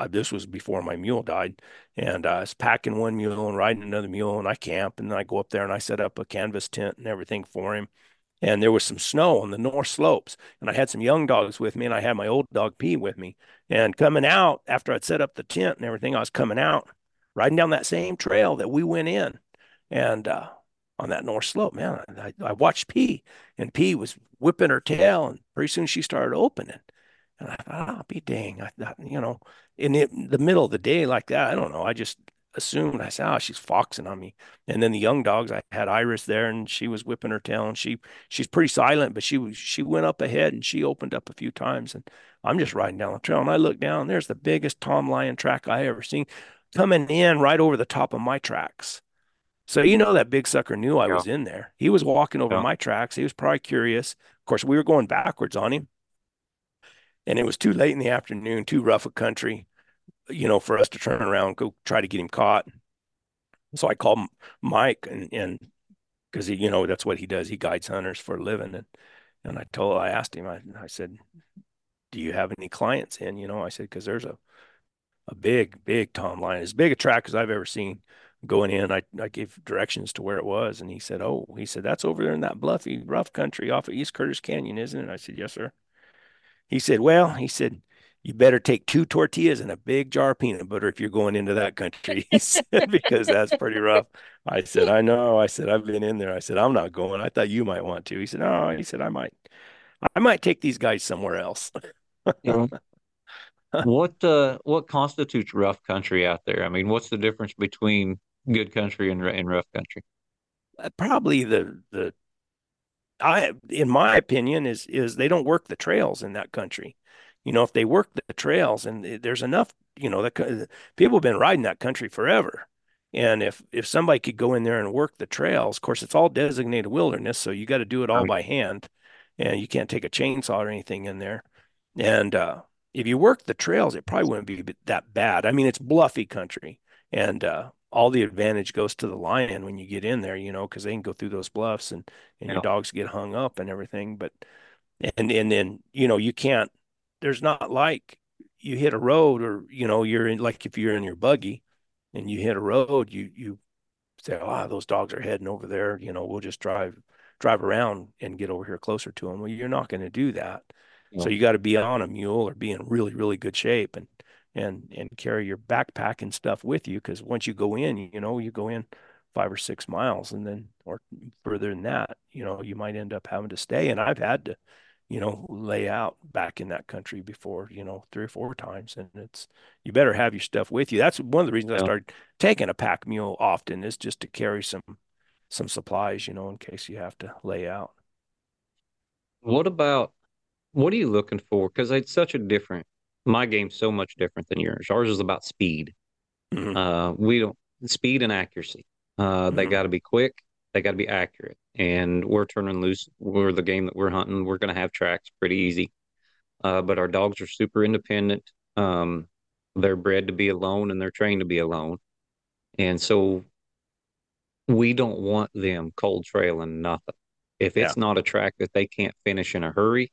I, this was before my mule died, and uh, I was packing one mule and riding another mule, and I camp, and I go up there and I set up a canvas tent and everything for him. And there was some snow on the north slopes, and I had some young dogs with me, and I had my old dog P with me. And coming out after I'd set up the tent and everything, I was coming out riding down that same trail that we went in, and uh, on that north slope, man, I, I watched P, and P was whipping her tail, and pretty soon she started opening. And I thought, oh, be dang, I thought, you know, in the, the middle of the day like that, I don't know. I just assumed I said, oh, she's foxing on me. And then the young dogs, I had Iris there and she was whipping her tail and she she's pretty silent, but she was she went up ahead and she opened up a few times. And I'm just riding down the trail and I look down, there's the biggest Tom Lion track I ever seen coming in right over the top of my tracks. So you know that big sucker knew I Yeah. was in there. He was walking over Yeah. my tracks. He was probably curious. Of course, we were going backwards on him and it was too late in the afternoon, too rough a country, you know, for us to turn around go try to get him caught. So I called Mike and and because he, you know, that's what he does. He guides hunters for a living. And and I told I asked him, I, I said, Do you have any clients in? You know, I said, because there's a a big, big Tom line, as big a track as I've ever seen going in. I, I gave directions to where it was. And he said, Oh, he said, that's over there in that bluffy, rough country off of East Curtis Canyon, isn't it? I said, Yes, sir. He said, Well, he said, you better take two tortillas and a big jar of peanut butter if you're going into that country. <laughs> He said, because that's pretty rough. I said, I know. I said, I've been in there. I said, I'm not going. I thought you might want to. He said, No, he said, I might, I might take these guys somewhere else. Yeah. <laughs> What uh what constitutes rough country out there? I mean, what's the difference between good country and, and rough country? Probably the, the, I, in my opinion, is, is they don't work the trails in that country. You know, if they work the trails and there's enough, you know, the people have been riding that country forever. And if if somebody could go in there and work the trails, of course, it's all designated wilderness, so you got to do it all by hand, and you can't take a chainsaw or anything in there. And uh, if you work the trails, it probably wouldn't be that bad. I mean, it's bluffy country, and uh, all the advantage goes to the lion when you get in there, you know, because they can go through those bluffs and and your dogs get hung up and everything. But and and then you know you can't. There's not like you hit a road or you know you're in like if you're in your buggy and you hit a road, you you say, "Ah, those dogs are heading over there." You know, we'll just drive drive around and get over here closer to them. Well, you're not going to do that. Yeah. So you got to be on a mule or be in really really good shape and and and carry your backpack and stuff with you because once you go in, you know, you go in five or six miles and then or further than that, you know, you might end up having to stay. And I've had to, you know, lay out back in that country before, you know, three or four times. And it's you better have your stuff with you. That's one of the reasons I Yeah. started taking a pack mule often is just to carry some some supplies, you know, in case you have to lay out. What about what are you looking for? Because it's such a different, my game's so much different than yours. Ours is about speed. Mhm. Uh, we don't speed and accuracy. Uh, they Mhm. got to be quick. They got to be accurate. And we're turning loose. We're the game that we're hunting. We're going to have tracks pretty easy. Uh, but our dogs are super independent. Um, they're bred to be alone and they're trained to be alone. And so we don't want them cold trailing nothing. If Yeah. it's not a track that they can't finish in a hurry,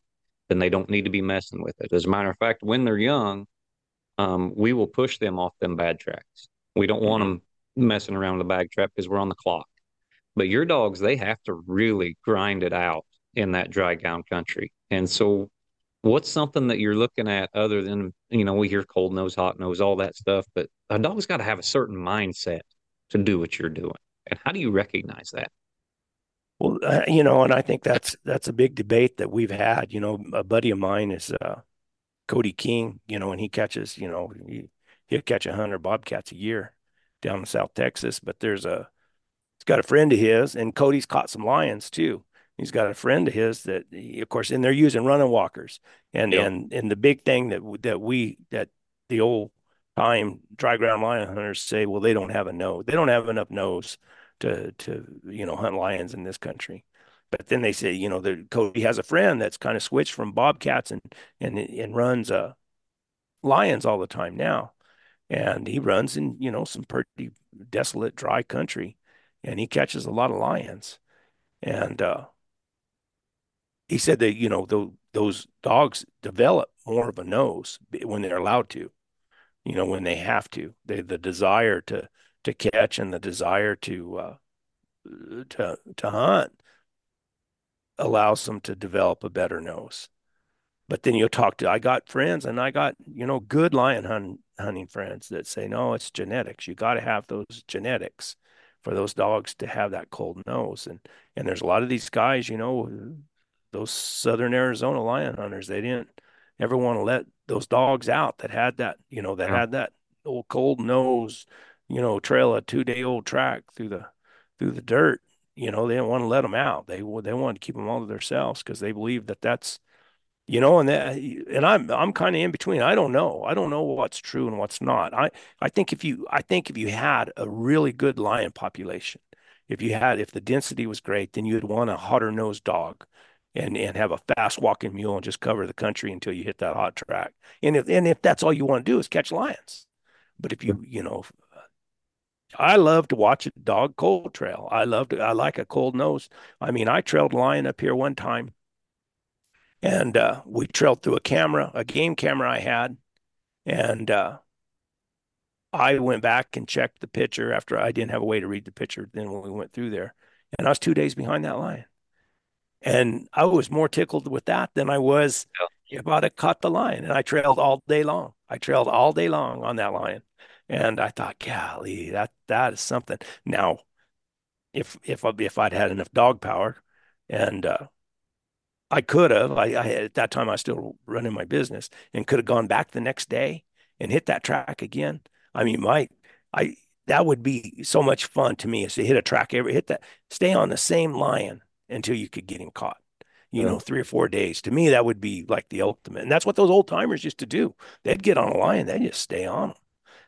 then they don't need to be messing with it. As a matter of fact, when they're young, um, we will push them off them bad tracks. We don't want Mhm. them messing around with the bag trap because we're on the clock. But your dogs, they have to really grind it out in that dry gown country. And so, what's something that you're looking at other than, you know, we hear cold nose, hot nose, all that stuff, but a dog's got to have a certain mindset to do what you're doing. And how do you recognize that? Well, uh, you know, and I think that's that's a big debate that we've had. You know, a buddy of mine is uh, Cody King. You know, and he catches, you know, he, he'll catch a hundred bobcats a year down in South Texas. But there's a he's got a friend of his, and Cody's caught some lions too. He's got a friend of his that, he, of course, and they're using running walkers. And Yeah. and and the big thing that that we that the old time dry ground lion hunters say, well, they don't have a nose. They don't have enough nose to to you know hunt lions in this country. But then they say, you know, the Cody has a friend that's kind of switched from bobcats and and and runs uh lions all the time now. And he runs in, you know, some pretty desolate, dry country and he catches a lot of lions. And uh he said that, you know, the, those dogs develop more of a nose when they're allowed to, you know, when they have to. They the desire to to catch and the desire to uh to to hunt allows them to develop a better nose. But then you'll talk to, I got friends and I got, you know, good lion hunt, hunting friends that say, no, it's genetics. You got to have those genetics for those dogs to have that cold nose. And, and there's a lot of these guys, you know, those Southern Arizona lion hunters, they didn't ever want to let those dogs out that had that, you know, that yeah. had that old cold nose, you know, trail a two day old track through the, through the dirt you know, they didn't want to let them out. They they wanted to keep them all to themselves because they believe that that's, you know, and that, and I'm I'm kind of in between. I don't know. I don't know what's true and what's not. I I think if you I think if you had a really good lion population, if you had if the density was great, then you'd want a hotter nosed dog. And, and have a fast walking mule and just cover the country until you hit that hot track. And if and if that's all you want to do is catch lions, but if you you know I love to watch a dog cold trail. I love to, I like a cold nose. I mean, I trailed lion up here one time and uh, we trailed through a camera, a game camera I had. And uh, I went back and checked the picture after I didn't have a way to read the picture. Then when we went through there, and I was two days behind that lion. And I was more tickled with that than I was yeah. about it caught the lion. And I trailed all day long. I trailed all day long on that lion. And I thought, golly, that that is something. Now, if if if I'd had enough dog power, and uh, I could have, I, I at that time I was still running my business, and could have gone back the next day and hit that track again. I mean, my I that would be so much fun to me is to hit a track every hit that stay on the same lion until you could get him caught you know, three or four days. To me, that would be like the ultimate. And that's what those old timers used to do. They'd get on a lion, they'd just stay on them.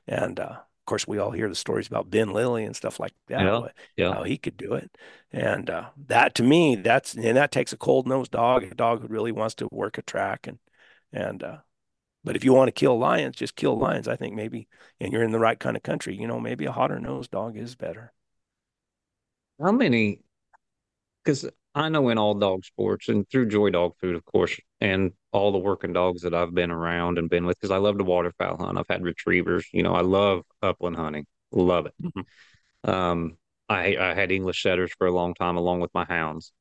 And uh, of course, we all hear the stories about Ben Lilly and stuff like that. Yeah, yeah. How he could do it. And uh, that to me, that's and that takes a cold nosed dog, a dog who really wants to work a track and and uh, but if you want to kill lions, just kill lions. I think maybe, and you're in the right kind of country, you know, maybe a hotter nosed dog is better. How many? Because I know in all dog sports and through Joy Dog Food, of course, and all the working dogs that I've been around and been with, because I love to waterfowl hunt. I've had retrievers. You know, I love upland hunting. Love it. Mm-hmm. Um, I, I had English setters for a long time along with my hounds.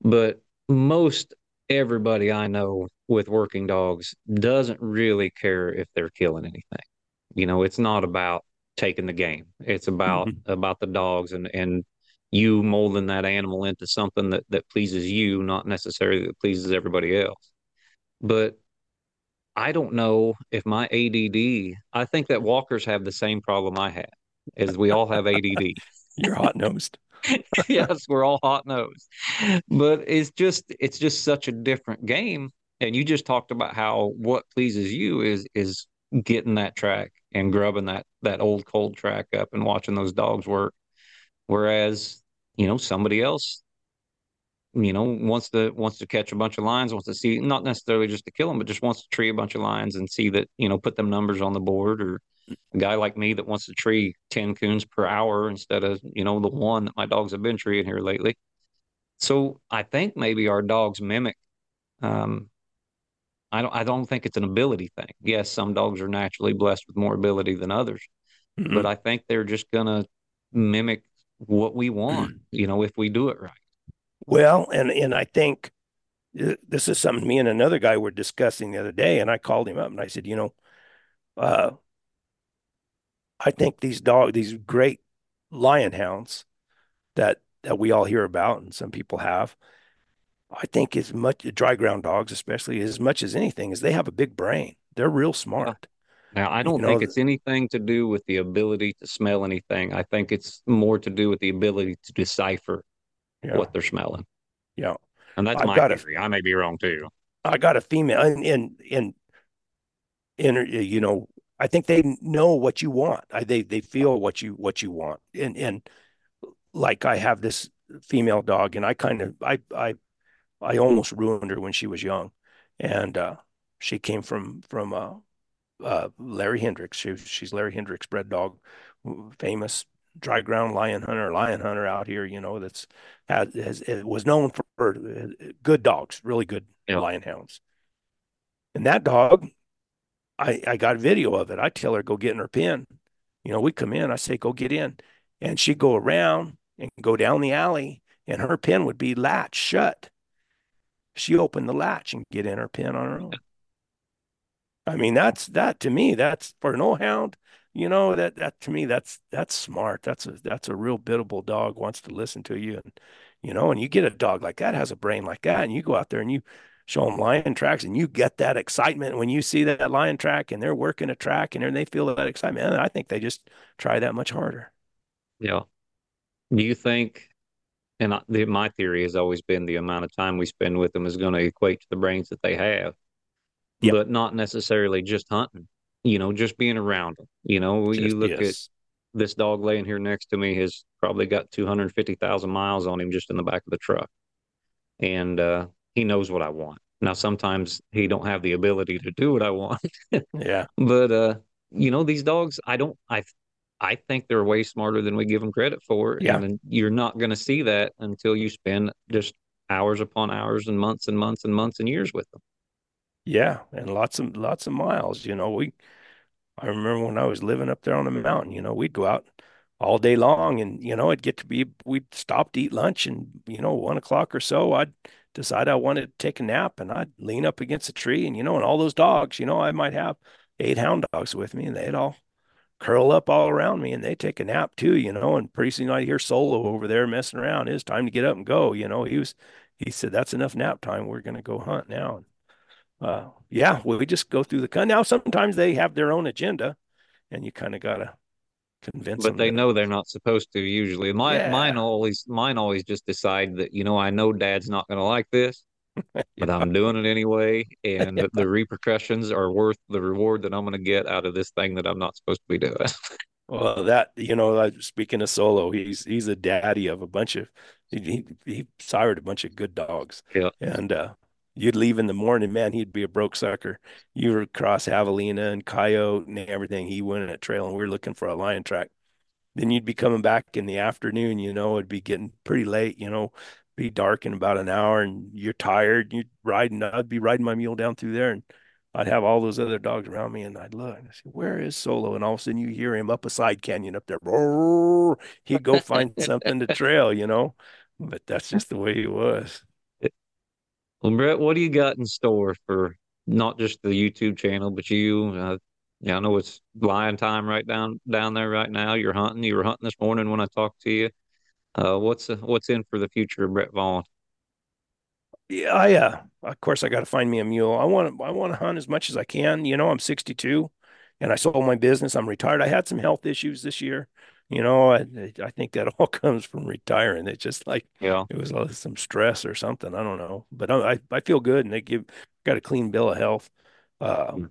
But most everybody I know with working dogs doesn't really care if they're killing anything. You know, it's not about taking the game. It's about mm-hmm. about the dogs and and you molding that animal into something that that pleases you, not necessarily that pleases everybody else. But I don't know if my ADD. I think that walkers have the same problem I have, as we all have ADD. <laughs> You're hot nosed. <laughs> yes, we're all hot nosed, but it's just it's just such a different game. And you just talked about how what pleases you is is getting that track and grubbing that that old cold track up and watching those dogs work. Whereas you know, somebody else, you know, wants to wants to catch a bunch of lions, wants to see not necessarily just to kill them, but just wants to tree a bunch of lions and see that, you know, put them numbers on the board or a guy like me that wants to tree 10 coons per hour instead of, you know, the one that my dogs have been treeing here lately. So I think maybe our dogs mimic um, I don't I don't think it's an ability thing. Yes, some dogs are naturally blessed with more ability than others, mm-hmm. but I think they're just gonna mimic what we want, you know, if we do it right. Well, and and I think this is something me and another guy were discussing the other day, and I called him up and I said, you know, uh, I think these dog, these great lion hounds that that we all hear about and some people have, I think as much dry ground dogs, especially as much as anything, is they have a big brain. They're real smart. Now, I don't you think know, it's anything to do with the ability to smell anything. I think it's more to do with the ability to decipher yeah. what they're smelling. Yeah. And that's I've my theory. A, I may be wrong too. I got a female in in in, in you know, I think they know what you want. I, they they feel what you what you want. And and like I have this female dog, and I kind of I I I almost ruined her when she was young, and uh, she came from from uh, uh, Larry Hendricks. She, she's Larry Hendricks bred dog, famous dry ground lion hunter, lion hunter out here. You know that's had has was known for, for good dogs, really good yep. lion hounds. And that dog, I I got video of it. I tell her go get in her pen. You know, we come in. I say go get in, and she'd go around and go down the alley, and her pen would be latched shut. She opened the latch and get in her pen on her own. I mean, that's that to me. That's for no hound. You know that that to me that's that's smart. That's a that's a real biddable dog wants to listen to you, and you know, and you get a dog like that has a brain like that, and you go out there and you show them lion tracks, and you get that excitement when you see that lion track, and they're working a track, and they feel that excitement. And I think they just try that much harder. Yeah. Do you think? And the, my theory has always been the amount of time we spend with them is going to equate to the brains that they have yep. but not necessarily just hunting. You know, just being around them. You know, just, you look yes. at this dog laying here next to me has probably got 250,000 miles on him just in the back of the truck. And uh, he knows what I want. Now, sometimes he don't have the ability to do what I want. <laughs> yeah. But, uh, you know, these dogs, I don't, I, I think they're way smarter than we give them credit for. Yeah. And you're not going to see that until you spend just hours upon hours and months and months and months and years with them. Yeah, and lots of lots of miles. You know, we I remember when I was living up there on the mountain, you know, we'd go out all day long and, you know, it'd get to be we'd stop to eat lunch and, you know, one o'clock or so, I'd decide I wanted to take a nap and I'd lean up against a tree and, you know, and all those dogs, you know, I might have eight hound dogs with me and they'd all curl up all around me and they take a nap too, you know, and pretty soon I hear Solo over there messing around. It's time to get up and go. You know, he was he said, That's enough nap time. We're gonna go hunt now uh, yeah, we just go through the now. Sometimes they have their own agenda, and you kind of gotta convince them. but they know they're not supposed to. Usually, my yeah. mine always mine always just decide that you know I know Dad's not going to like this, yeah. <laughs> but I'm doing it anyway, and yeah. the repercussions are worth the reward that I'm going to get out of this thing that I'm not supposed to be doing. <laughs> well, that you know, speaking of Solo, he's he's a daddy of a bunch of he he sired a bunch of good dogs. Yeah, and uh, You'd leave in the morning, man, he'd be a broke sucker. You were across Javelina and Coyote and everything. He went in a trail and we were looking for a lion track. Then you'd be coming back in the afternoon, you know, it'd be getting pretty late, you know, be dark in about an hour and you're tired. You'd riding, I'd be riding my mule down through there and I'd have all those other dogs around me and I'd look and I say, Where is Solo? And all of a sudden you hear him up a side canyon up there. He'd go find something to <laughs> trail, you know. But that's just the way he was. Well, Brett, what do you got in store for not just the YouTube channel, but you? Uh, yeah, I know it's lion time right down down there right now. You're hunting. You were hunting this morning when I talked to you. Uh, what's uh, what's in for the future of Brett Vaughn? Yeah, I uh, of course I got to find me a mule. I want I want to hunt as much as I can. You know, I'm 62, and I sold my business. I'm retired. I had some health issues this year you know, I, I think that <laughs> all comes from retiring. It's just like, yeah, it was some stress or something. I don't know, but I, I feel good and they give, got a clean bill of health. Uh, mm.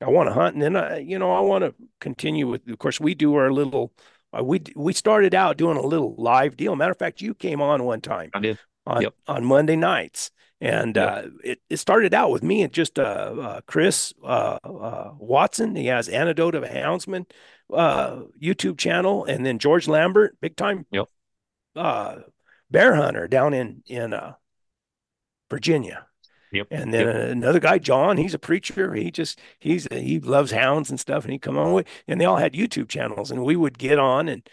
I want to hunt and then I, you know, I want to continue with, of course, we do our little, uh, we, we started out doing a little live deal. Matter of fact, you came on one time. I did. On, yep. on Monday nights. And yep. uh, it, it started out with me and just uh, uh, Chris uh, uh, Watson. He has Antidote of a Houndsman uh, YouTube channel, and then George Lambert, big time yep. uh, bear hunter down in in uh, Virginia. Yep. And then yep. another guy, John, he's a preacher. He just he's he loves hounds and stuff, and he come on with, and they all had YouTube channels, and we would get on and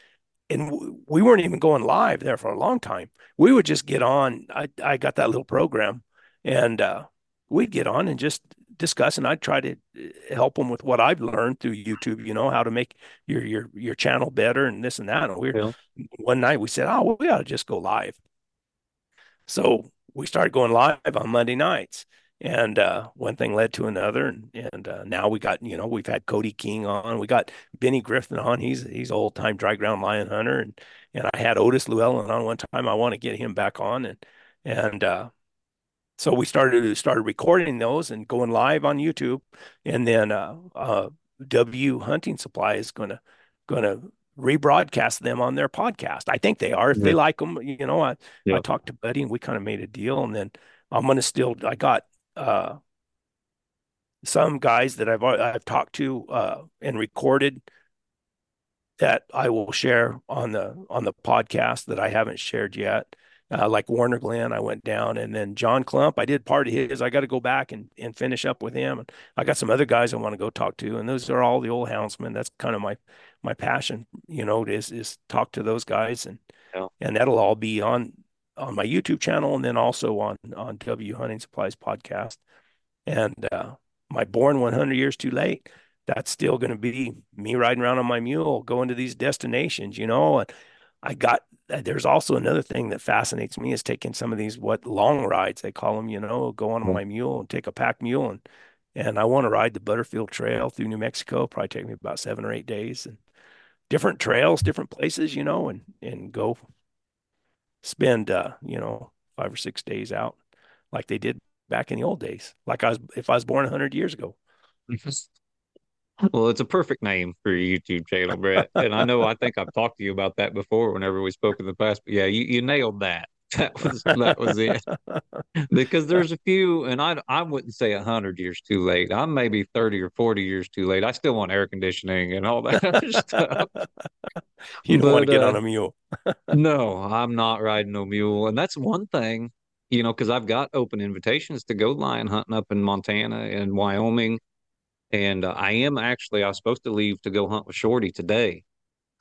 and we weren't even going live there for a long time. We would just get on. I I got that little program, and uh, we'd get on and just discuss and I try to uh, help them with what I've learned through YouTube, you know, how to make your your your channel better and this and that. And we yeah. one night we said, Oh, we ought to just go live. So we started going live on Monday nights. And uh, one thing led to another, and, and uh, now we got you know we've had Cody King on, we got Benny Griffin on. He's he's old time dry ground lion hunter, and and I had Otis Llewellyn on one time. I want to get him back on, and and uh, so we started started recording those and going live on YouTube, and then uh, uh, W Hunting Supply is going to going to rebroadcast them on their podcast. I think they are if yeah. they like them. You know, I yeah. I talked to Buddy and we kind of made a deal, and then I'm going to still. I got uh, some guys that I've I've talked to uh, and recorded that I will share on the on the podcast that I haven't shared yet. Uh, like Warner Glenn, I went down, and then John Clump, I did part of his. I got to go back and, and finish up with him. And I got some other guys I want to go talk to, and those are all the old houndsmen. That's kind of my my passion, you know, is is talk to those guys, and yeah. and that'll all be on on my YouTube channel, and then also on on W Hunting Supplies podcast. And uh, my born 100 years too late that's still going to be me riding around on my mule going to these destinations you know and i got there's also another thing that fascinates me is taking some of these what long rides they call them you know go on mm-hmm. my mule and take a pack mule and and i want to ride the butterfield trail through new mexico probably take me about seven or eight days and different trails different places you know and and go spend uh you know five or six days out like they did back in the old days, like I was if I was born hundred years ago. Well, it's a perfect name for your YouTube channel, Brett. And I know I think I've talked to you about that before whenever we spoke in the past. But yeah, you, you nailed that. <laughs> That was that was it. <laughs> because there's a few, and I I wouldn't say hundred years too late. I'm maybe thirty or forty years too late. I still want air conditioning and all that other <laughs> stuff. You don't but, want to get uh, on a mule. no, I'm not riding no mule, and that's one thing you know, because I've got open invitations to go lion hunting up in Montana and Wyoming. And uh, I am actually, I was supposed to leave to go hunt with Shorty today.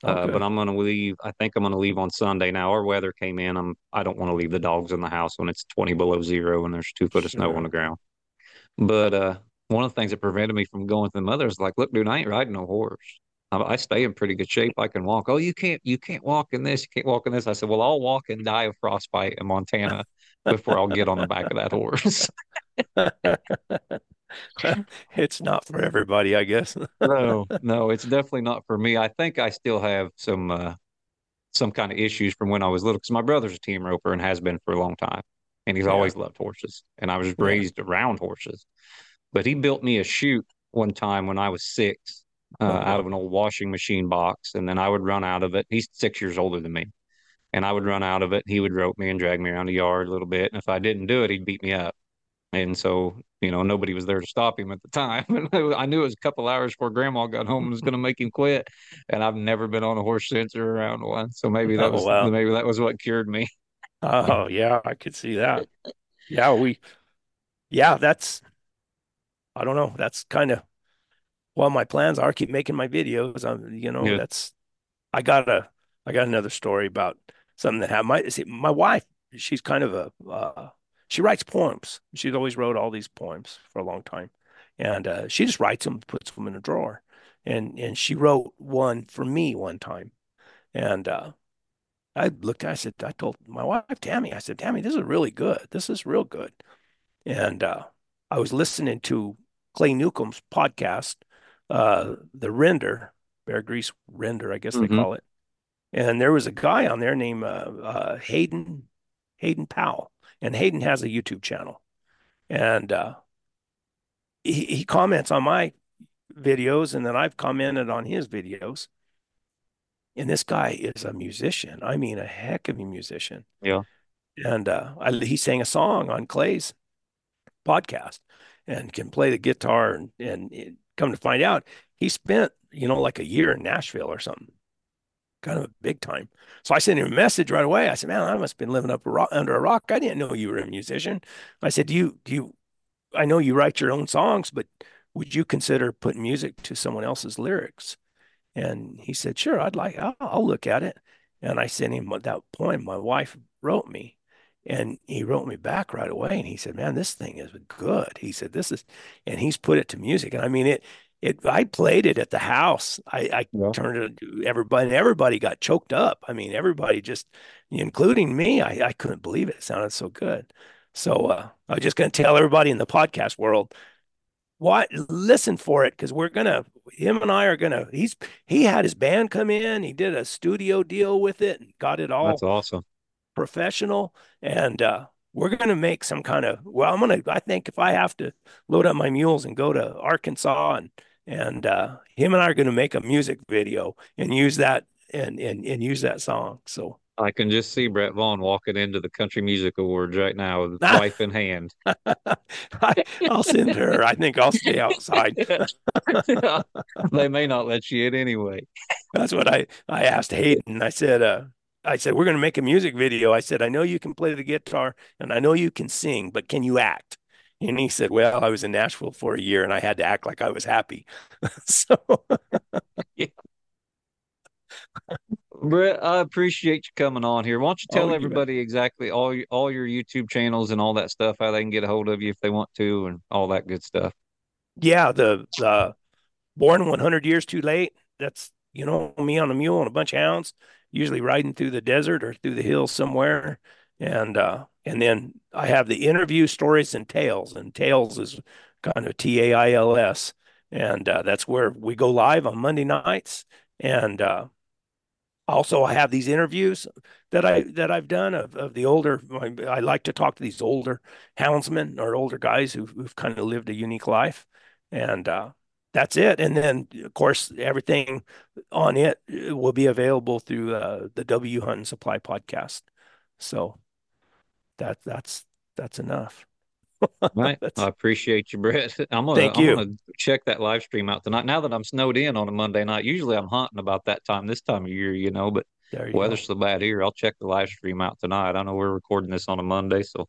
Uh, okay. Uh, but I'm going to leave. I think I'm going to leave on Sunday. Now our weather came in. I'm. I don't want to leave the dogs in the house when it's 20 below zero and there's two foot of sure. snow on the ground. But uh, one of the things that prevented me from going to the mother is like, look, dude, I ain't riding no horse. I, I stay in pretty good shape. I can walk. Oh, you can't. You can't walk in this. You can't walk in this. I said, well, I'll walk and die of frostbite in Montana before I'll get on the back of that horse. <laughs> <laughs> <laughs> it's not for everybody, I guess. <laughs> no, no, it's definitely not for me. I think I still have some uh, some kind of issues from when I was little because my brother's a team roper and has been for a long time, and he's yeah. always loved horses. And I was raised yeah. around horses, but he built me a chute one time when I was six uh, oh, out of an old washing machine box, and then I would run out of it. He's six years older than me, and I would run out of it. He would rope me and drag me around the yard a little bit. And if I didn't do it, he'd beat me up. And so, you know, nobody was there to stop him at the time. <laughs> I knew it was a couple hours before grandma got home and was going to make him quit. And I've never been on a horse since or around one. So maybe that oh, was, wow. maybe that was what cured me. oh, yeah, I could see that. Yeah, we, yeah, that's, I don't know. That's kind of, well, my plans are keep making my videos. I'm, you know, yeah. that's, I got a, I got another story about something that happened. My see, my wife, she's kind of a uh, she writes poems. She's always wrote all these poems for a long time, and uh, she just writes them, puts them in a drawer, and and she wrote one for me one time, and uh, I looked. I said, I told my wife Tammy, I said, Tammy, this is really good. This is real good, and uh, I was listening to Clay Newcomb's podcast, uh, the Render, Bear Grease Render, I guess mm-hmm. they call it and there was a guy on there named uh, uh, Hayden Hayden Powell, and Hayden has a YouTube channel, and uh, he, he comments on my videos, and then I've commented on his videos. And this guy is a musician. I mean, a heck of a musician. Yeah. And uh, I, he sang a song on Clay's podcast and can play the guitar. And, and come to find out, he spent, you know, like a year in Nashville or something kind of a big time. So I sent him a message right away. I said, "Man, I must have been living up a rock, under a rock. I didn't know you were a musician." I said, "Do you do you? I know you write your own songs, but would you consider putting music to someone else's lyrics?" And he said, "Sure, I'd like. I'll, I'll look at it." And I sent him that poem my wife wrote me, and he wrote me back right away. And he said, "Man, this thing is good." He said, "This is," and he's put it to music. And I mean it it I played it at the house. I, I yeah. turned it everybody everybody got choked up. I mean, everybody just including me, I, I couldn't believe it. It sounded so good. So uh, I was just gonna tell everybody in the podcast world what listen for it because we're gonna him and I are gonna he's he had his band come in, he did a studio deal with it and got it all that's awesome professional and uh we're going to make some kind of well i'm going to i think if i have to load up my mules and go to arkansas and and uh, him and I are going to make a music video and use that and and and use that song. So I can just see Brett Vaughn walking into the Country Music Awards right now with <laughs> wife in hand. I, will send her. I think I'll stay outside. <laughs> they may not let you in anyway. That's what I I asked Hayden. I said, uh, I said we're going to make a music video. I said I know you can play the guitar and I know you can sing, but can you act? And he said, Well, I was in Nashville for a year and I had to act like I was happy. <laughs> so, yeah. Brett, I appreciate you coming on here. Why don't you tell oh, everybody you exactly all all your YouTube channels and all that stuff, how they can get a hold of you if they want to, and all that good stuff. Yeah, the the born 100 years too late. That's you know me on a mule and a bunch of hounds, usually riding through the desert or through the hills somewhere, and uh, and then I have the interview stories and tales, and tales is kind of T A I L S, and uh, that's where we go live on Monday nights, and uh, also I have these interviews that I that I've done of, of the older. I, like to talk to these older houndsmen or older guys who've, who've kind of lived a unique life, and uh, that's it. And then of course everything on it will be available through uh, the W Hunting Supply podcast. So that that's that's enough. right. <laughs> I appreciate you, Brett. I'm gonna, Thank I'm you. gonna check that live stream out tonight. Now that I'm snowed in on a Monday night, usually I'm hunting about that time this time of year, you know, but you weather's go. so bad here. I'll check the live stream out tonight. I know we're recording this on a Monday, so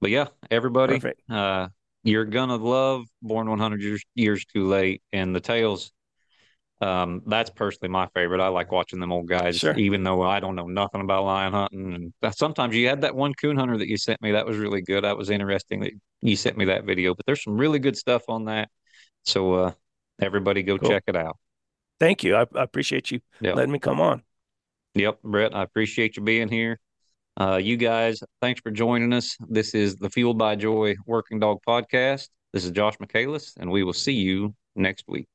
but yeah, everybody, uh you're gonna love Born 100 years, years Too Late and the tales um, that's personally my favorite. I like watching them old guys, sure. even though I don't know nothing about lion hunting. And sometimes you had that one coon hunter that you sent me. That was really good. That was interesting that you sent me that video. But there's some really good stuff on that. So uh, everybody go cool. check it out. Thank you. I, I appreciate you yep. letting me come on. Yep, Brett. I appreciate you being here. Uh, you guys, thanks for joining us. This is the Fueled by Joy Working Dog Podcast. This is Josh Michaelis, and we will see you next week.